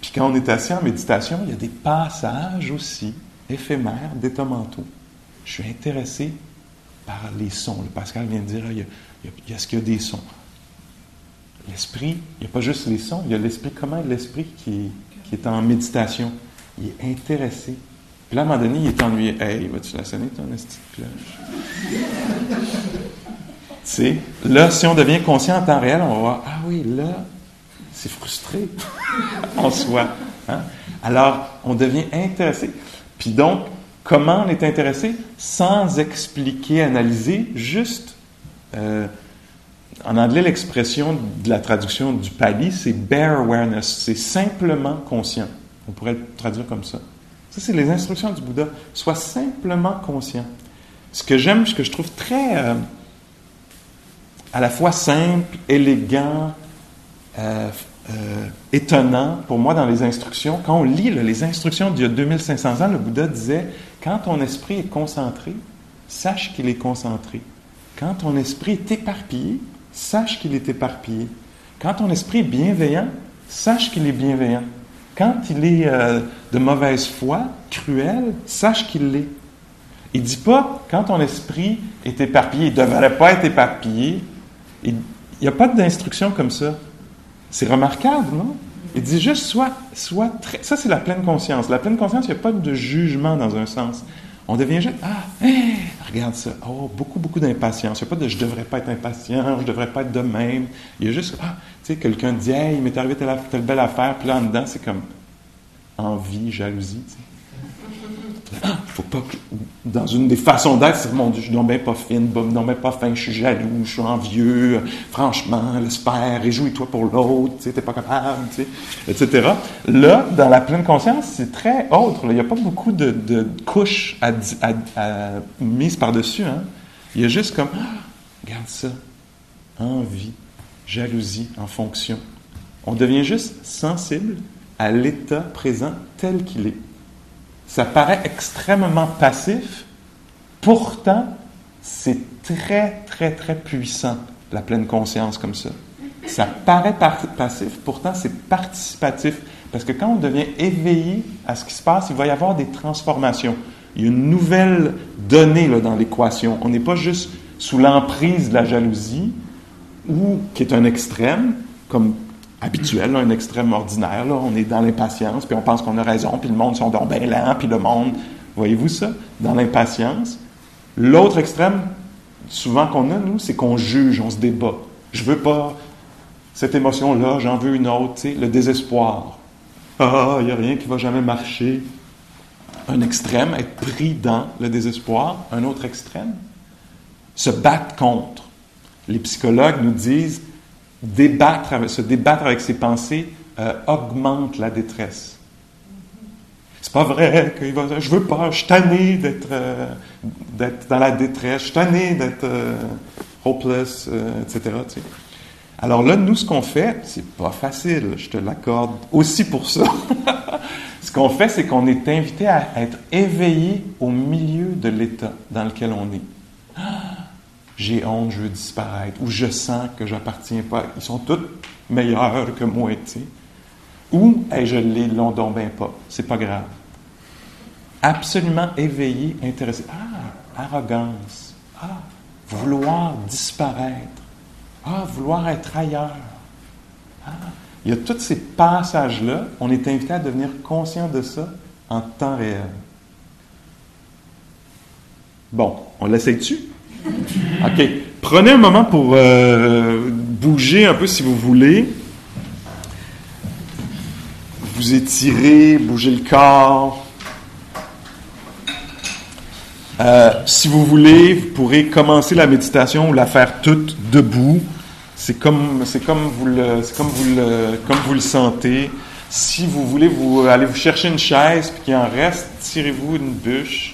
Puis quand on est assis en méditation, il y a des passages aussi éphémères d'états mentaux. Je suis intéressé par les sons. Le Pascal vient de dire, il y a, ce qu'il y a des sons. L'esprit, il n'y a pas juste les sons, il y a l'esprit. Comment est l'esprit qui, qui est en méditation? Il est intéressé. Puis là, à un moment donné, il est ennuyé. Hey, vas-tu la sonner, ton esti de cloche? tu sais, là, si on devient conscient en temps réel, on va voir, ah oui, là, c'est frustré en soi. hein? Alors, on devient intéressé. Puis donc, comment on est intéressé? Sans expliquer, analyser, juste. euh, en anglais, l'expression de la traduction du Pali, c'est bare awareness. C'est simplement conscient. On pourrait le traduire comme ça. Ça, c'est les instructions du Bouddha. Sois simplement conscient. Ce que j'aime, ce que je trouve très euh, à la fois simple, élégant, euh, euh, étonnant pour moi dans les instructions. Quand on lit les instructions d'il y a 2500 ans, le Bouddha disait Quand ton esprit est concentré, sache qu'il est concentré. Quand ton esprit est éparpillé, sache qu'il est éparpillé. Quand ton esprit est bienveillant, sache qu'il est bienveillant. Quand il est euh, de mauvaise foi, cruel, sache qu'il l'est. Il ne dit pas, quand ton esprit est éparpillé, il ne devrait pas être éparpillé. Il n'y a pas d'instruction comme ça. C'est remarquable, non? Il dit juste, sois, sois très... Ça, c'est la pleine conscience. La pleine conscience, il n'y a pas de jugement dans un sens. On devient juste, ah, hey, regarde ça. Oh, beaucoup, beaucoup d'impatience. Il n'y a pas de je devrais pas être impatient, je devrais pas être de même. Il y a juste, ah, tu sais, quelqu'un dit, hey, il m'est arrivé telle, belle affaire, puis là, en dedans, c'est comme envie, jalousie, tu sais. Ah, faut pas que, dans une des façons d'être, c'est mon Dieu, je suis donc pas fine, pas fin, je suis jaloux, je suis envieux, franchement, l'espère, réjouis-toi pour l'autre, tu t'es pas capable, etc. Là, dans la pleine conscience, c'est très autre. Il n'y a pas beaucoup de, couches à- mises par-dessus. Hein. Il y a juste comme, ah, regarde ça, envie, jalousie en fonction. On devient juste sensible à l'état présent tel qu'il est. Ça paraît extrêmement passif, pourtant, c'est très, très, très puissant, la pleine conscience comme ça. Ça paraît par- passif, pourtant c'est participatif, Parce que quand on devient éveillé à ce qui se passe, il va y avoir des transformations. Il y a une nouvelle donnée dans l'équation. On n'est pas juste sous l'emprise de la jalousie, ou qui est un extrême, comme habituel, un extrême ordinaire. Là. On est dans l'impatience, puis on pense qu'on a raison, puis le monde sont donc bien lents, puis le monde, voyez-vous ça, dans l'impatience. L'autre extrême, souvent qu'on a, nous, c'est qu'on juge, on se débat. Je veux pas cette émotion-là, j'en veux une autre, tu sais, le désespoir. Ah, il n'y a rien qui va jamais marcher. Un extrême, être pris dans le désespoir. Un autre extrême, se battre contre. Les psychologues nous disent débattre, se débattre avec ses pensées euh, augmente la détresse. C'est pas vrai que va, je veux pas, je suis tanné d'être, euh, d'être dans la détresse, je suis tanné d'être euh, hopeless, etc. Alors là, nous, ce qu'on fait, c'est pas facile, je te l'accorde aussi pour ça. ce qu'on fait, c'est qu'on est invité à être éveillé au milieu de l'état dans lequel on est. J'ai honte, je veux disparaître, ou je sens que j'appartiens pas. Ils sont tous meilleurs que moi, tu. Ou hey, je les l'ont donc bien pas. C'est pas grave. Absolument éveillé, intéressé. Ah, arrogance. Ah, vouloir disparaître. Ah, vouloir être ailleurs. Ah, il y a tous ces passages-là. On est invité à devenir conscient de ça en temps réel. Bon, on l'essaye dessus? OK. Prenez un moment pour euh, bouger un peu si vous voulez. Vous étirez, bougez le corps. Euh, si vous voulez, vous pourrez commencer la méditation ou la faire toute debout. C'est comme, c'est comme vous le, c'est comme vous le, comme vous le sentez. Si vous voulez, vous allez vous chercher une chaise puis qu'il en reste, tirez-vous une bûche.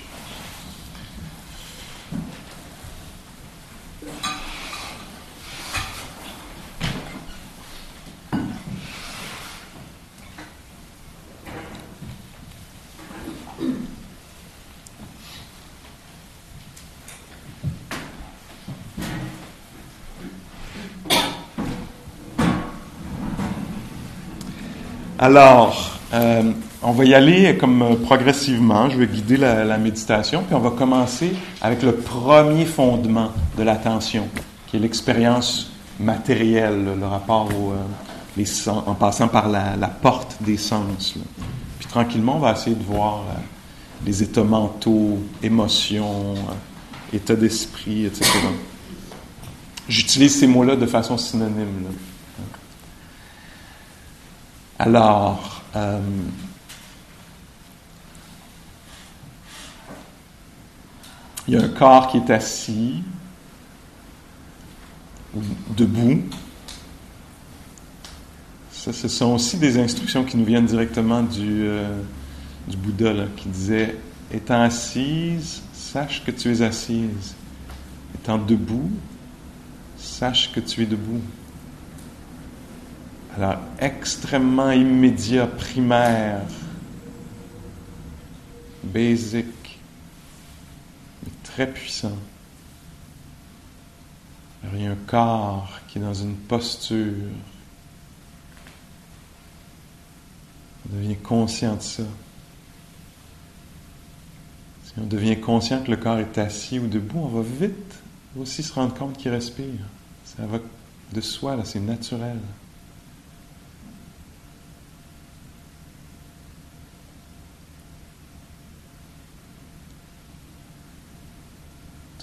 Alors, euh, on va y aller comme euh, progressivement. Je vais guider la, méditation, puis on va commencer avec le premier fondement de l'attention, qui est l'expérience matérielle, le rapport euh, en passant par la, porte des sens. Puis tranquillement, on va essayer de voir les états mentaux, émotions, état d'esprit, etc. J'utilise ces mots-là de façon synonyme. Alors, euh, il y a un corps qui est assis, ou debout. Ce sont aussi des instructions qui nous viennent directement du, euh, du Bouddha, qui disait Étant assise, sache que tu es assise. Étant debout, sache que tu es debout. Alors, extrêmement immédiat, primaire, basic, mais très puissant. Alors, il y a un corps qui est dans une posture. On devient conscient de ça. Si on devient conscient que le corps est assis ou debout, on va vite aussi se rendre compte qu'il respire. Ça va de soi, là, c'est naturel.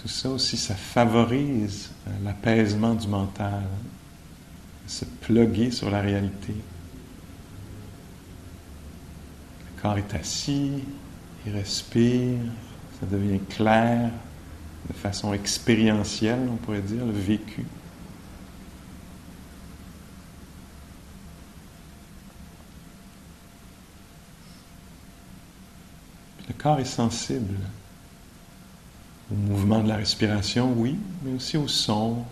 Tout ça aussi, ça favorise euh, l'apaisement du mental, se pluguer sur la réalité. Le corps est assis, il respire, ça devient clair, de façon expérientielle, on pourrait dire, le vécu. Le corps est sensible au mouvement de la respiration, oui, mais aussi au son,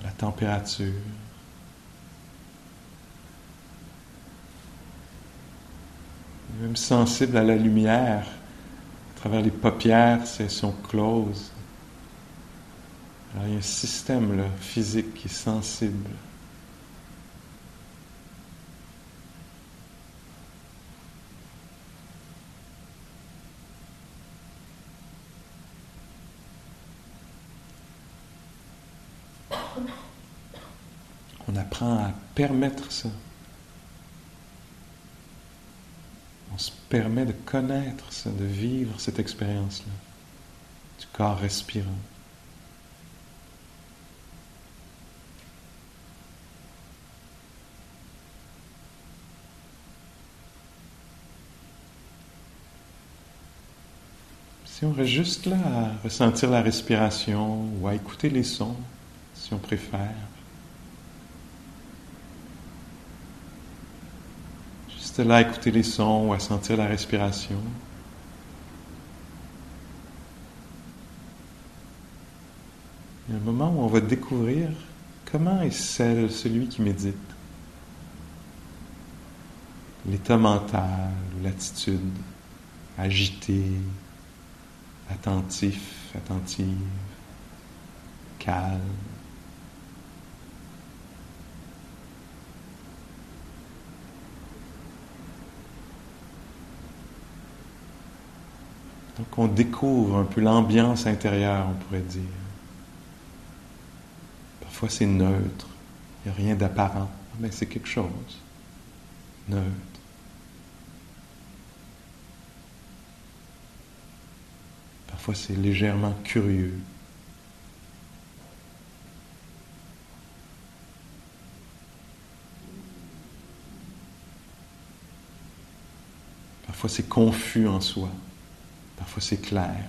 à la température. Même sensible à la lumière, à travers les paupières, c'est sont closes. Alors il y a un système physique qui est sensible À permettre ça. On se permet de connaître ça, de vivre cette expérience-là, du corps respirant. Si on reste juste là à ressentir la respiration ou à écouter les sons, si on préfère, juste là à écouter les sons ou à sentir la respiration, il y a un moment où on va découvrir comment est celui qui médite. L'état mental, l'attitude agitée, attentif, attentive, calme. Donc on découvre un peu l'ambiance intérieure, on pourrait dire. Parfois c'est neutre, il n'y a rien d'apparent, mais c'est quelque chose. Neutre. Parfois c'est légèrement curieux. Parfois c'est confus en soi. Parfois c'est clair.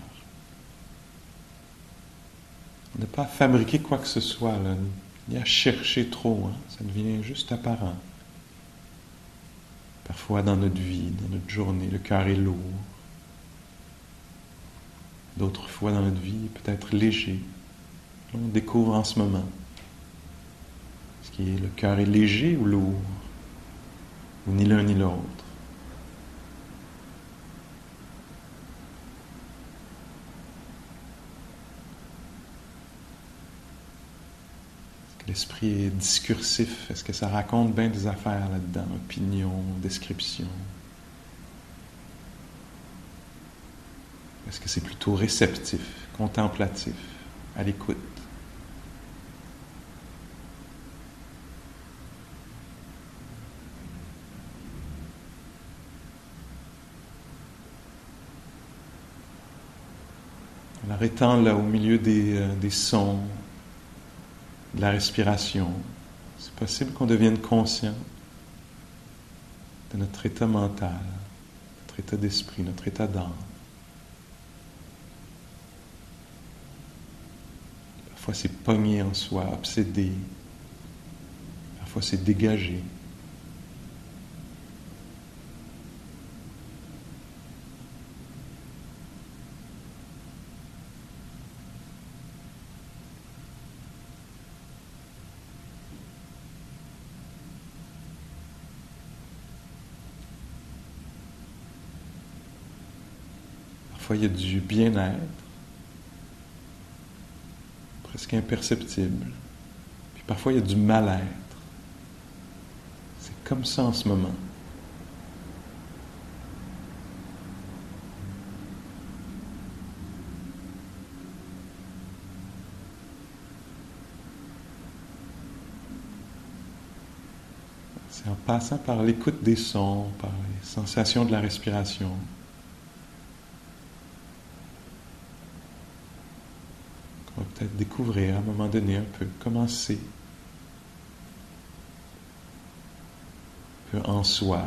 Ne pas fabriquer quoi que ce soit, là, ni à chercher trop, hein. ça devient juste apparent. Parfois dans notre vie, dans notre journée, le cœur est lourd. D'autres fois dans notre vie, peut-être léger. On découvre en ce moment. ce qui est le cœur est léger ou lourd, ou ni l'un ni l'autre? L'esprit est discursif. Est-ce que ça raconte bien des affaires là-dedans? Opinion, description. Est-ce que c'est plutôt réceptif, contemplatif, à l'écoute? Alors étant là au milieu des, euh, des sons, de la respiration, c'est possible qu'on devienne conscient de notre état mental, notre état d'esprit, notre état d'âme. Parfois c'est pogné en soi, obsédé. Parfois c'est dégagé. Parfois il y a du bien-être presque imperceptible. Puis parfois, il y a du mal-être. C'est comme ça en ce moment. C'est en passant par l'écoute des sons, par les sensations de la respiration, On va peut-être découvrir à un moment donné un peu comment c'est. Un en soi.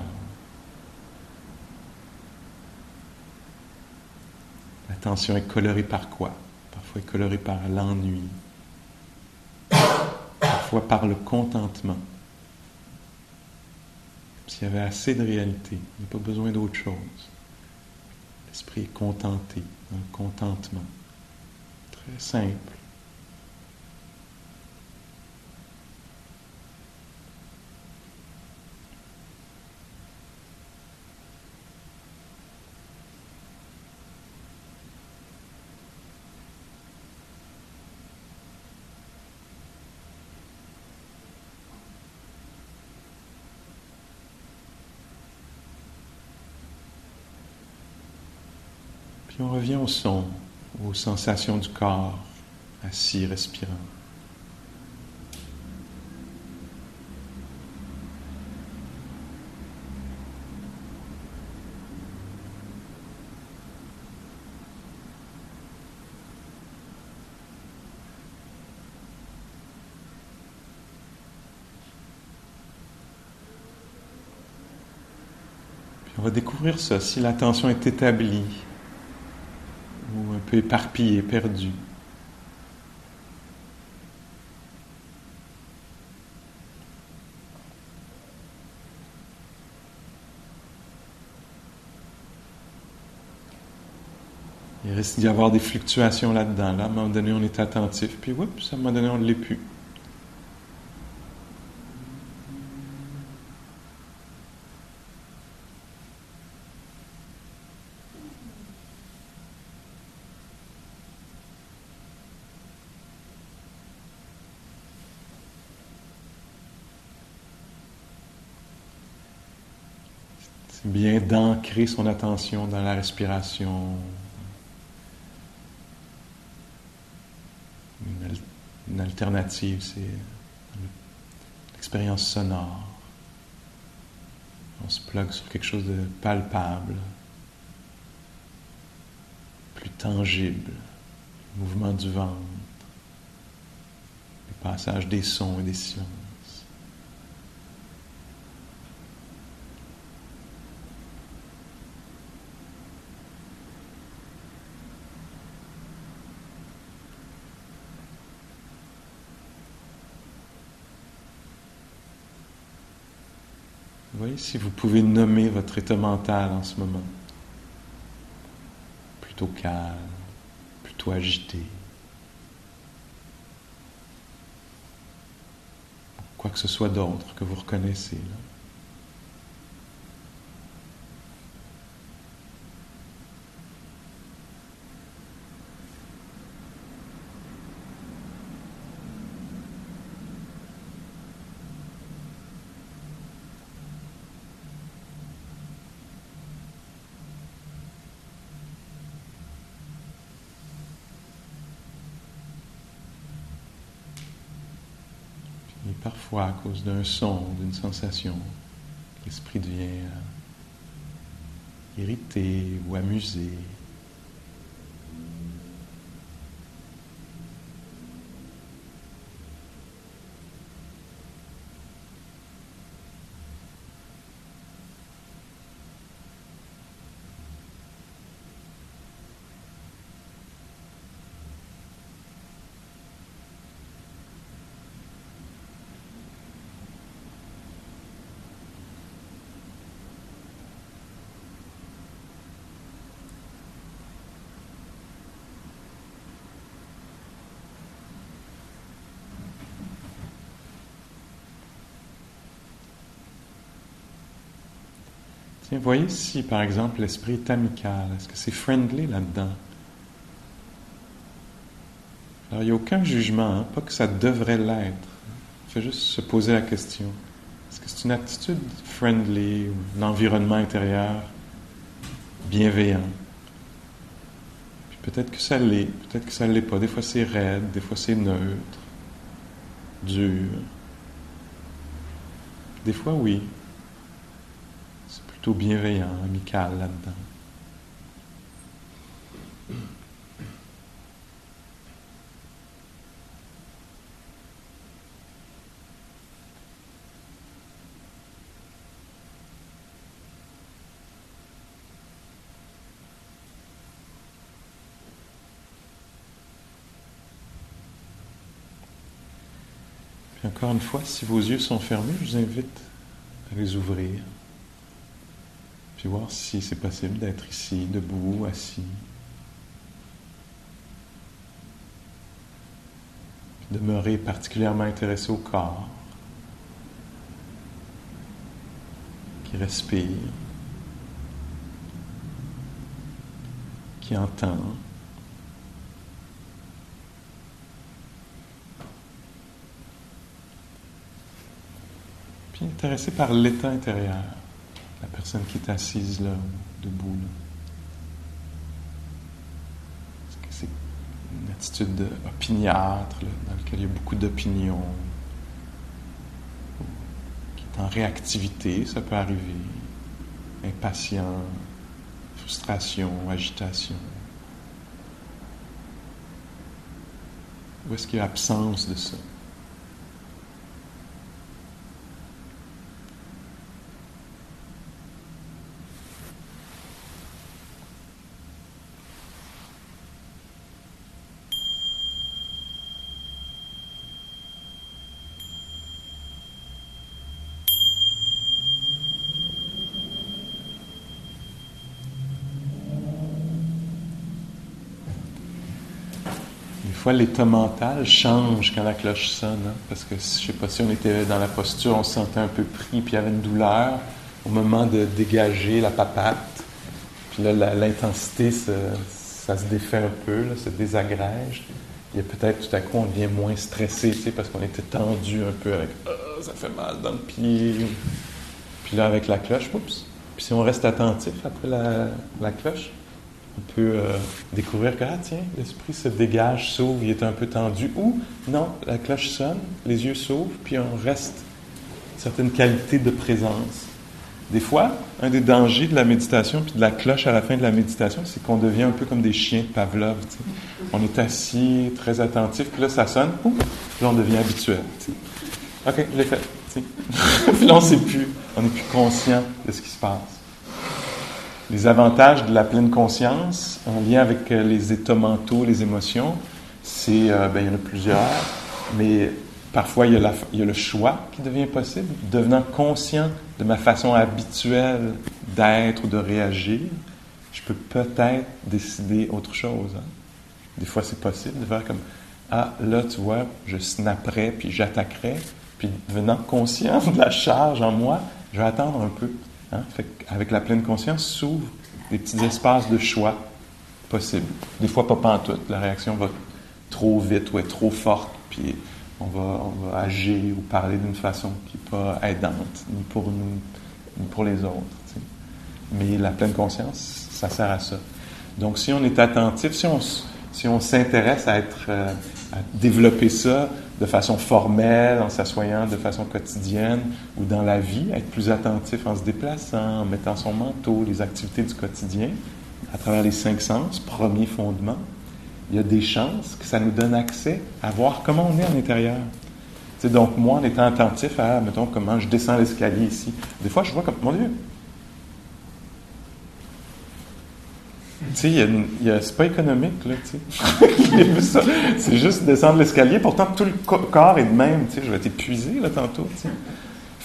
L'attention est colorée par quoi? Parfois est colorée par l'ennui. Parfois par le contentement. S'il y avait assez de réalité, il n'y a pas besoin d'autre chose. L'esprit est contenté, le contentement simple. revient au son, aux sensations du corps, assis, respirant. On va découvrir ça si l'attention est établie, peu éparpillée, perdue. Il risque d'y avoir des fluctuations là-dedans. Là, à un moment donné, on est attentif, puis oups, à un moment donné, on ne l'est plus. C'est bien son attention dans la respiration, une, alternative, c'est l'expérience sonore. On se plug sur quelque chose de palpable, plus tangible, le mouvement du ventre, le passage des sons et des silences. voyez si vous pouvez nommer votre état mental en ce moment. Plutôt calme, plutôt agité. Quoi que ce soit d'autre que vous reconnaissez là. Et parfois, à cause d'un son, d'une sensation, l'esprit devient euh, irrité ou amusé. Voyez si par exemple l'esprit est amical, est-ce que c'est friendly là-dedans? Alors il n'y a aucun jugement, hein, pas que ça devrait l'être. Il faut juste se poser la question. Est-ce que c'est une attitude friendly, un environnement intérieur bienveillant? Peut-être que ça l'est, peut-être que ça ne l'est pas. Des fois c'est raide, des fois c'est neutre, dur. Des fois oui bienveillant, amical là-dedans. Encore une fois, si vos yeux sont fermés, je vous invite à les ouvrir. Puis voir si c'est possible d'être ici, debout, assis. Puis demeurer particulièrement intéressé au corps qui respire, qui entend. Puis intéressé par l'état intérieur la personne qui est assise là, debout. Est-ce que c'est une attitude opiniâtre, dans laquelle il y a beaucoup d'opinions, qui est en réactivité, ça peut arriver, impatient, frustration, agitation. Ou est-ce qu'il y a absence de ça? L'état mental change quand la cloche sonne. Hein, parce que, je sais pas, si on était dans la posture, on se sentait un peu pris, puis il y avait une douleur au moment de dégager la papate. Puis là, l'intensité, ça se défait un peu, là, se désagrège. Il y a peut-être tout à coup, on devient moins stressé, tu sais, parce qu'on était tendu un peu avec ah, ça fait mal dans le pied. Puis là, avec la cloche, oups. Puis si on reste attentif après la cloche, on peut euh, découvrir que, ah tiens, l'esprit se dégage, s'ouvre, il est un peu tendu. Ou, non, la cloche sonne, les yeux s'ouvrent, puis on reste une certaine qualité de présence. Des fois, un des dangers de la méditation, puis de la cloche à la fin de la méditation, c'est qu'on devient un peu comme des chiens de Pavlov. On est assis, très attentif, puis là, ça sonne, puis là, on devient habituel. OK, je l'ai fait. puis là, on ne plus, on n'est plus conscient de ce qui se passe. Les avantages de la pleine conscience en lien avec euh, les états mentaux, les émotions, c'est, euh, ben, il y en a plusieurs, mais parfois il y, a le choix qui devient possible. Devenant conscient de ma façon habituelle d'être ou de réagir, je peux peut-être décider autre chose. Hein. Des fois, c'est possible de faire comme Ah, là, tu vois, je snapperais puis j'attaquerais. Puis devenant conscient de la charge en moi, je vais attendre un peu. Hein? avec la pleine conscience s'ouvrent des petits espaces de choix possibles. Des fois, pas pantoute. La réaction va trop vite ou est trop forte, puis on va, on va agir ou parler d'une façon qui n'est pas aidante, ni pour nous, ni pour les autres. Mais la pleine conscience, ça sert à ça. Donc, si on est attentif, si on, si on s'intéresse à être, euh, développer ça de façon formelle, en s'assoyant de façon quotidienne ou dans la vie, être plus attentif en se déplaçant, en mettant son manteau, les activités du quotidien, à travers les cinq sens, premier fondement, il y a des chances que ça nous donne accès à voir comment on est à l'intérieur. Donc moi, en étant attentif à, mettons, comment je descends l'escalier ici, des fois je vois comme, mon Dieu, Tu sais, c'est pas économique, là, tu sais. c'est juste descendre l'escalier. Pourtant, tout le corps est de même, tu sais. Je vais être épuisé, là, tantôt, tu sais.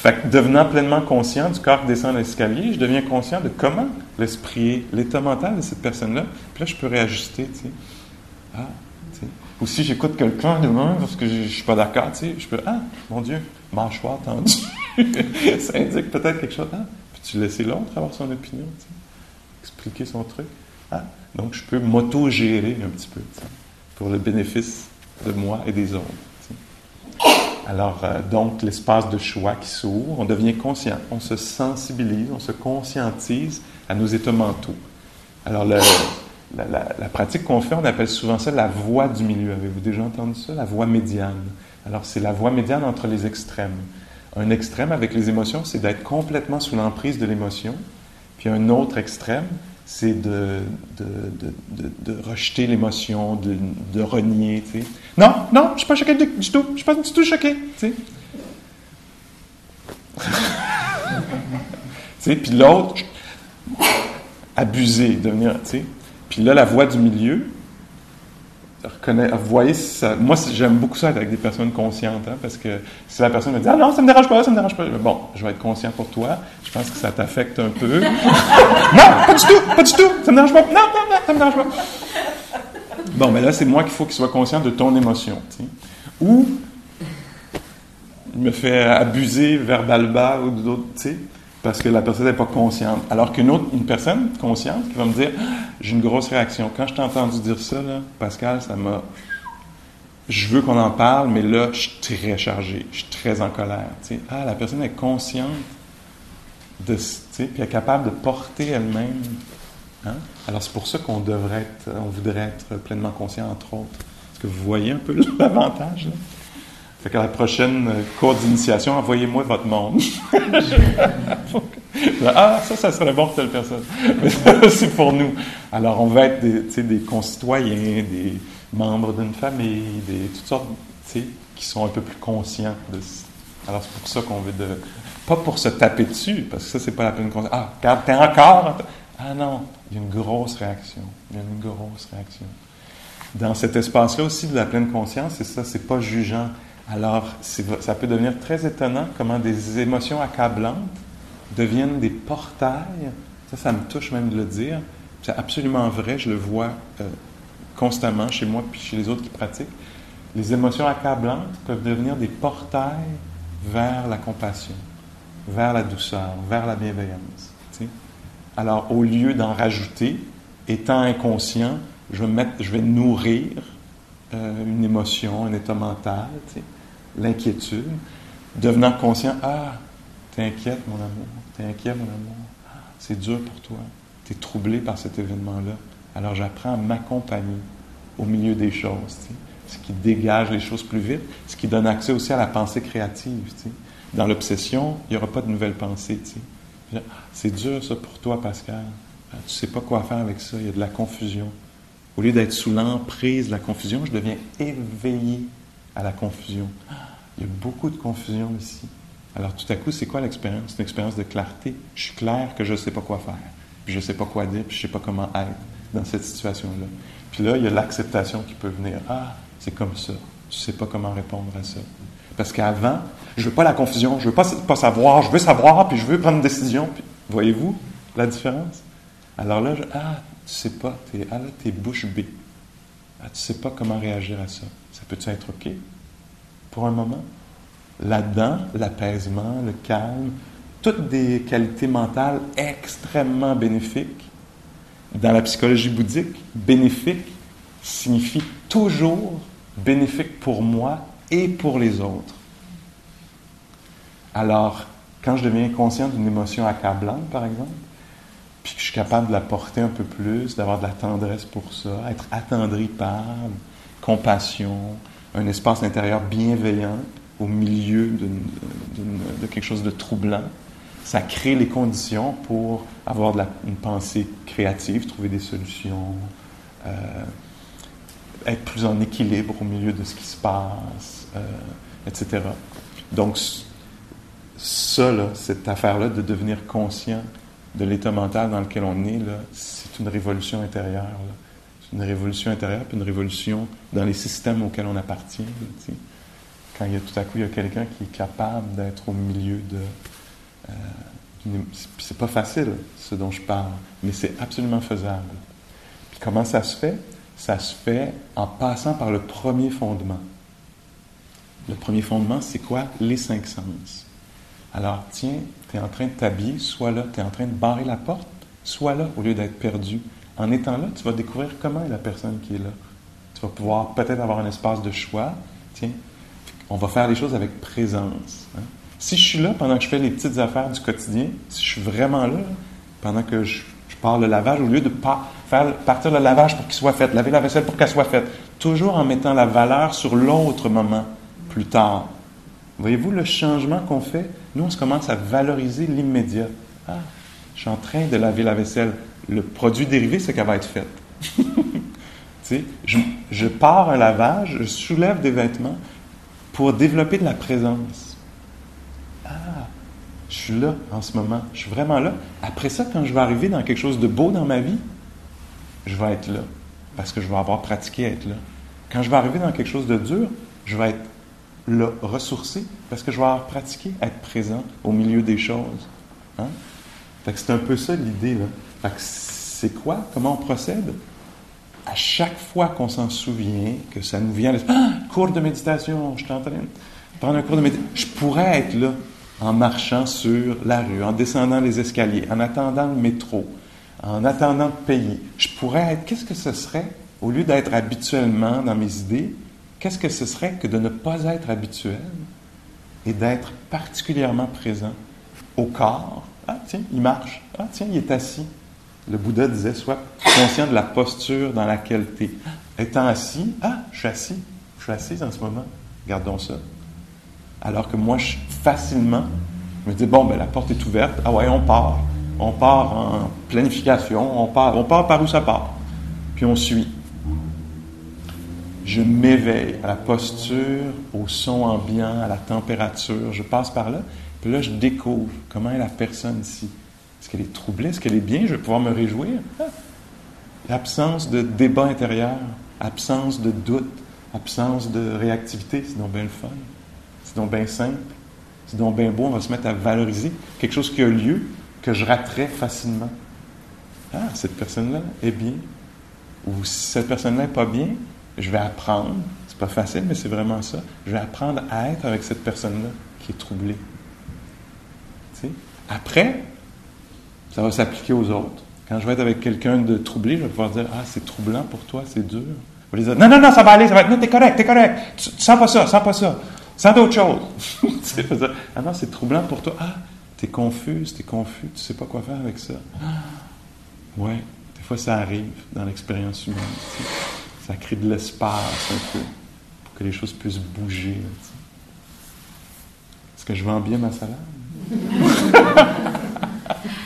Fait que devenant pleinement conscient du corps qui descend l'escalier, je deviens conscient de comment l'esprit est, l'état mental de cette personne-là. Puis là, je peux réajuster, tu sais. Ah, tu. Ou si j'écoute quelqu'un de même parce que je, je suis pas d'accord, tu sais, je peux, ah, mon Dieu, mâchoire tendue. ça indique peut-être quelque chose. Ah, peux-tu laisser l'autre avoir son opinion. Expliquer son truc. Ah, donc, je peux m'auto-gérer un petit peu pour le bénéfice de moi et des autres. Alors, euh, donc, l'espace de choix qui s'ouvre, on devient conscient, on se sensibilise, on se conscientise à nos états mentaux. Alors, la, la, pratique qu'on fait, on appelle souvent ça la voie du milieu. Avez-vous déjà entendu ça? La voie médiane. Alors, c'est la voie médiane entre les extrêmes. Un extrême avec les émotions, c'est d'être complètement sous l'emprise de l'émotion. Puis un autre extrême, c'est de, de, rejeter l'émotion, de, renier, tu sais. Non, non, je ne suis pas choqué du, tout, je ne suis pas du tout choqué, puis l'autre, abuser, devenir. Puis là, la voix du milieu, vous voyez, ça, moi j'aime beaucoup ça être avec des personnes conscientes, hein, parce que si la personne me dit Ah non, ça me dérange pas, ça me dérange pas, bon, je vais être conscient pour toi, je pense que ça t'affecte un peu. non, pas du tout, pas du tout, ça me dérange pas, non, non, non, ça me dérange pas. Bon, mais là, c'est moi qu'il faut qu'il soit conscient de ton émotion. Ou il me fait abuser verbalement ou d'autres, tu sais parce que la personne n'est pas consciente. Alors qu'une autre, une personne consciente qui va me dire J'ai une grosse réaction. Quand je t'ai entendu dire ça, Pascal, ça m'a. Je veux qu'on en parle, mais là, je suis très chargé, je suis très en colère. Ah, la personne est consciente de. Puis elle est capable de porter elle-même. Hein? Alors c'est pour ça qu'on devrait être, on voudrait être pleinement conscient, entre autres. Est-ce que vous voyez un peu l'avantage? Fait qu'à la prochaine euh, cours d'initiation, envoyez-moi votre monde. ah, ça, ça serait bon pour telle personne. c'est pour nous. Alors, on va être des, des concitoyens, des membres d'une famille, des toutes sortes, qui sont un peu plus conscients de Alors, c'est pour ça qu'on veut de... Pas pour se taper dessus, parce que ça, c'est pas la pleine conscience. Ah, regarde, t'es encore... Ah non, il y a une grosse réaction. Il y a une grosse réaction. Dans cet espace-là aussi de la pleine conscience, c'est ça, c'est pas jugeant alors, ça peut devenir très étonnant comment des émotions accablantes deviennent des portails. Ça, ça me touche même de le dire. C'est absolument vrai, je le vois euh, constamment chez moi puis chez les autres qui pratiquent, les émotions accablantes peuvent devenir des portails vers la compassion, vers la douceur, vers la bienveillance. Alors, au lieu d'en rajouter, étant inconscient, je vais, nourrir euh, une émotion, un état mental, l'inquiétude, devenant conscient, ah, t'es inquiète, mon amour, t'es inquiet, mon amour, ah, c'est dur pour toi, t'es troublé par cet événement-là. Alors, j'apprends à m'accompagner au milieu des choses, ce qui dégage les choses plus vite, ce qui donne accès aussi à la pensée créative. Dans l'obsession, il n'y aura pas de nouvelles pensées. C'est dur ça pour toi, Pascal. Ah, tu sais pas quoi faire avec ça, il y a de la confusion. Au lieu d'être sous l'emprise de la confusion, je deviens éveillé à la confusion. Il y a beaucoup de confusion ici. Alors tout à coup, c'est quoi l'expérience? C'est une expérience de clarté. Je suis clair que je ne sais pas quoi faire, puis je ne sais pas quoi dire, puis je ne sais pas comment être dans cette situation-là. Puis là, il y a l'acceptation qui peut venir. Ah, c'est comme ça. Tu ne sais pas comment répondre à ça. Parce qu'avant, je veux pas la confusion, je veux pas, pas savoir, je veux savoir, puis je veux prendre une décision. voyez-vous la différence? Alors là, je, ah, tu sais pas, es, ah là, t'es bouche bée. Ah, tu sais pas comment réagir à ça. Ça peut-tu être OK? Pour un moment? Là-dedans, l'apaisement, le calme, toutes des qualités mentales extrêmement bénéfiques. Dans la psychologie bouddhique, bénéfique signifie toujours bénéfique pour moi et pour les autres. Alors, quand je deviens conscient d'une émotion accablante, par exemple, puis que je suis capable de la porter un peu plus, d'avoir de la tendresse pour ça, être attendri par compassion, un espace intérieur bienveillant au milieu de quelque chose de troublant, ça crée les conditions pour avoir une pensée créative, trouver des solutions, euh, être plus en équilibre au milieu de ce qui se passe, euh, etc. Donc, ça, cette affaire-là de devenir conscient de l'état mental dans lequel on est, c'est une révolution intérieure. Une révolution intérieure, puis une révolution dans les systèmes auxquels on appartient. Quand il y a tout à coup, il y a quelqu'un qui est capable d'être au milieu de... Euh, c'est pas facile, ce dont je parle, mais c'est absolument faisable. Puis comment ça se fait? Ça se fait en passant par le premier fondement. Le premier fondement, c'est quoi? Les cinq sens. Alors, tiens, tu es en train de t'habiller, soit là, tu es en train de barrer la porte, soit là, au lieu d'être perdu. En étant là, tu vas découvrir comment est la personne qui est là. Tu vas pouvoir peut-être avoir un espace de choix. Tiens, on va faire les choses avec présence. Hein. Si je suis là pendant que je fais les petites affaires du quotidien, si je suis vraiment là, pendant que je, je pars le lavage, au lieu de faire partir le lavage pour qu'il soit fait, laver la vaisselle pour qu'elle soit faite, toujours en mettant la valeur sur l'autre moment, plus tard. Voyez-vous le changement qu'on fait? Nous, on se commence à valoriser l'immédiat. Ah, je suis en train de laver la vaisselle. Le produit dérivé, c'est qu'elle va être faite. tu sais, je, pars un lavage, je soulève des vêtements pour développer de la présence. Ah, je suis là en ce moment. Je suis vraiment là. Après ça, quand je vais arriver dans quelque chose de beau dans ma vie, je vais être là. Parce que je vais avoir pratiqué être là. Quand je vais arriver dans quelque chose de dur, je vais être le ressourcer parce que je vais avoir pratiqué être présent au milieu des choses. Hein? c'est un peu ça l'idée. Là. C'est quoi? Comment on procède? À chaque fois qu'on s'en souvient, que ça nous vient, ah, cours de méditation, je suis en train de prendre un cours de méditation. Je pourrais être là en marchant sur la rue, en descendant les escaliers, en attendant le métro, en attendant de payer. Je pourrais être, qu'est-ce que ce serait, au lieu d'être habituellement dans mes idées, qu'est-ce que ce serait que de ne pas être habituel et d'être particulièrement présent au corps? Ah, tiens, il marche. Ah, tiens, il est assis. Le Bouddha disait, sois conscient de la posture dans laquelle tu es. Étant assis, ah, je suis assis. Je suis assis en ce moment. Gardons ça. Alors que moi, facilement, je me dis, bon, ben, la porte est ouverte. Ah ouais, on part. On part en planification. On part, on part par où ça part. Puis on suit je m'éveille à la posture, au son ambiant, à la température. Je passe par là, puis là, je découvre comment est la personne ici. Est-ce qu'elle est troublée? Est-ce qu'elle est bien? Je vais pouvoir me réjouir. Ah! L'absence de débat intérieur, absence de doute, absence de réactivité, c'est donc bien le fun. C'est donc bien simple. C'est donc bien beau. On va se mettre à valoriser quelque chose qui a lieu, que je raterais facilement. Ah, cette personne-là est bien. Ou si cette personne-là n'est pas bien, je vais apprendre, c'est pas facile, mais c'est vraiment ça, je vais apprendre à être avec cette personne-là qui est troublée. Après, ça va s'appliquer aux autres. Quand je vais être avec quelqu'un de troublé, je vais pouvoir dire Ah, c'est troublant pour toi, c'est dur. Je vais dire Non, non, non, ça va aller, ça va être. Non, t'es correct, t'es correct. Tu, sens pas ça, sens pas ça. Sens d'autres choses. ah non, c'est troublant pour toi. Ah, t'es confuse, t'es confus, tu sais pas quoi faire avec ça. Ah, ouais, des fois ça arrive dans l'expérience humaine. Ça crée de l'espace un peu pour que les choses puissent bouger. Est-ce que je vends bien ma salade?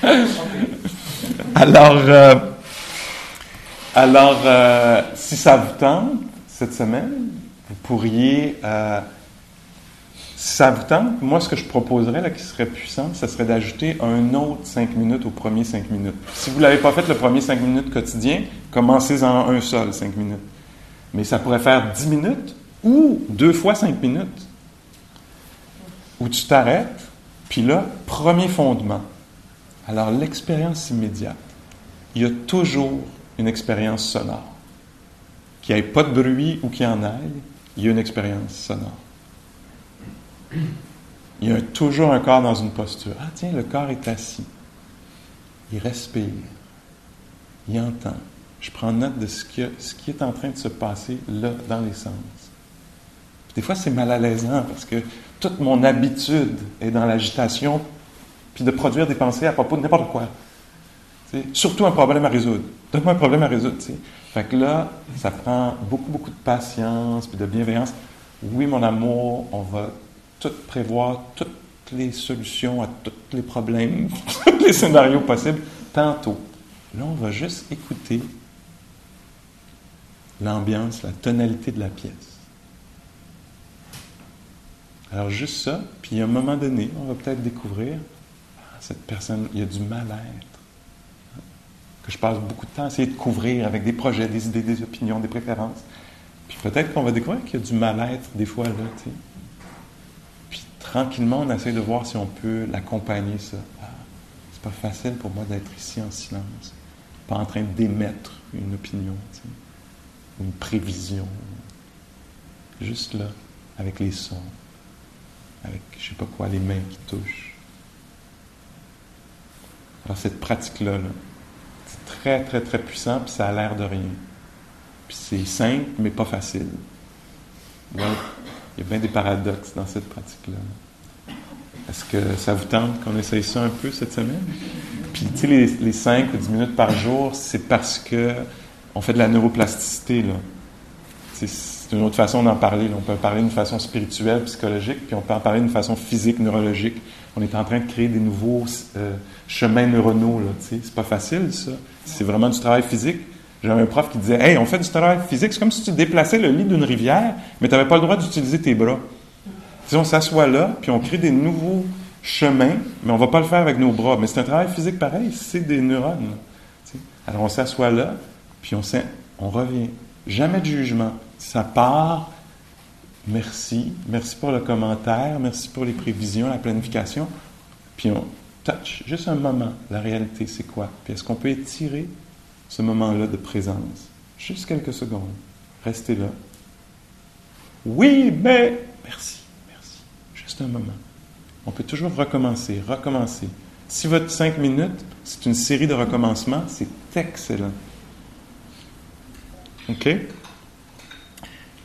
Alors, euh, alors euh, si ça vous tente, cette semaine, vous pourriez, euh, si ça vous tente, moi, ce que je proposerais, là, qui serait puissant, ce serait d'ajouter un autre 5 minutes au premier 5 minutes. Si vous ne l'avez pas fait le premier 5 minutes quotidien, commencez-en un seul 5 minutes. Mais ça pourrait faire 10 minutes ou deux fois 5 minutes. Où tu t'arrêtes, puis là, premier fondement. Alors, l'expérience immédiate, il y a toujours une expérience sonore. Qu'il n'y ait pas de bruit ou qu'il en ait, il y a une expérience sonore. Il y a toujours un corps dans une posture. Ah tiens, le corps est assis. Il respire. Il entend. Je prends note de ce qui, ce qui est en train de se passer là, dans les sens. Des fois, c'est mal à l'aisant parce que toute mon habitude est dans l'agitation puis de produire des pensées à propos de n'importe quoi. Surtout un problème à résoudre. Donne-moi un problème à résoudre. Fait que là, ça prend beaucoup, beaucoup de patience puis de bienveillance. Oui, mon amour, on va tout prévoir, toutes les solutions à tous les problèmes, tous les scénarios possibles, tantôt. Là, on va juste écouter l'ambiance, la tonalité de la pièce. Alors juste ça, puis à un moment donné, on va peut-être découvrir, cette personne, il y a du mal-être. Que je passe beaucoup de temps à essayer de couvrir avec des projets, des idées, des opinions, des préférences. Puis peut-être qu'on va découvrir qu'il y a du mal-être des fois là, tu sais. Puis tranquillement, on essaie de voir si on peut l'accompagner, ça. Ah, c'est pas facile pour moi d'être ici en silence, pas en train d'émettre une opinion, tu sais, une prévision. Juste là, avec les sons avec je sais pas quoi, les mains qui touchent. Alors cette pratique-là, là, c'est très, très, très puissant, puis ça a l'air de rien. Puis c'est simple, mais pas facile. Il y a bien des paradoxes dans cette pratique-là. Est-ce que ça vous tente qu'on essaye ça un peu cette semaine? Puis, tu sais, les, les 5 ou 10 minutes par jour, c'est parce que on fait de la neuroplasticité, c'est une autre façon d'en parler. On peut en parler d'une façon spirituelle, psychologique, puis on peut en parler d'une façon physique, neurologique. On est en train de créer des nouveaux euh, chemins neuronaux. Là, c'est pas facile, ça. C'est vraiment du travail physique. J'avais un prof qui disait Hey, on fait du travail physique. C'est comme si tu déplaçais le lit d'une rivière, mais tu n'avais pas le droit d'utiliser tes bras. Sais, on s'assoit là, puis on crée des nouveaux chemins, mais on va pas le faire avec nos bras. Mais c'est un travail physique pareil, c'est des neurones. Alors on s'assoit là, puis on, on revient. Jamais de jugement. Ça part. Merci. Merci pour le commentaire. Merci pour les prévisions, la planification. Puis on touch. Juste un moment. La réalité, c'est quoi? Puis est-ce qu'on peut étirer ce moment-là de présence? Juste quelques secondes. Restez là. Oui, mais. Merci. Merci. Juste un moment. On peut toujours recommencer, recommencer. Si votre cinq minutes, c'est une série de recommencements, c'est excellent. OK?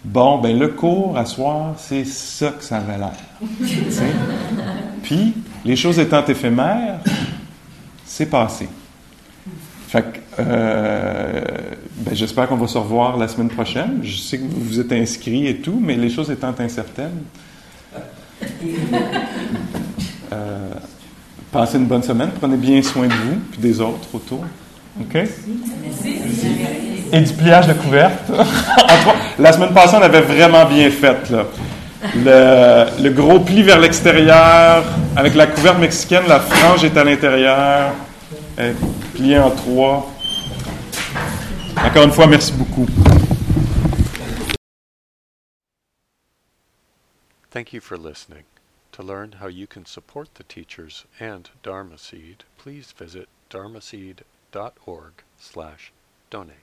Bon, ben le cours à soir, c'est ça que ça avait l'air. Puis, les choses étant éphémères, c'est passé. Fait que, euh, ben, j'espère qu'on va se revoir la semaine prochaine. Je sais que vous vous êtes inscrits et tout, mais les choses étant incertaines, euh, passez une bonne semaine, prenez bien soin de vous puis des autres autour. OK? Et du pliage de couverte. La semaine passée, on avait vraiment bien fait. Là. Le, le gros pli vers l'extérieur, avec la couverte mexicaine, la frange est à l'intérieur, elle est pliée en trois. Encore une fois, merci beaucoup. Thank you for listening. To learn how you can support the teachers and Dharma Seed, please visit dharmaseed.org slash donate.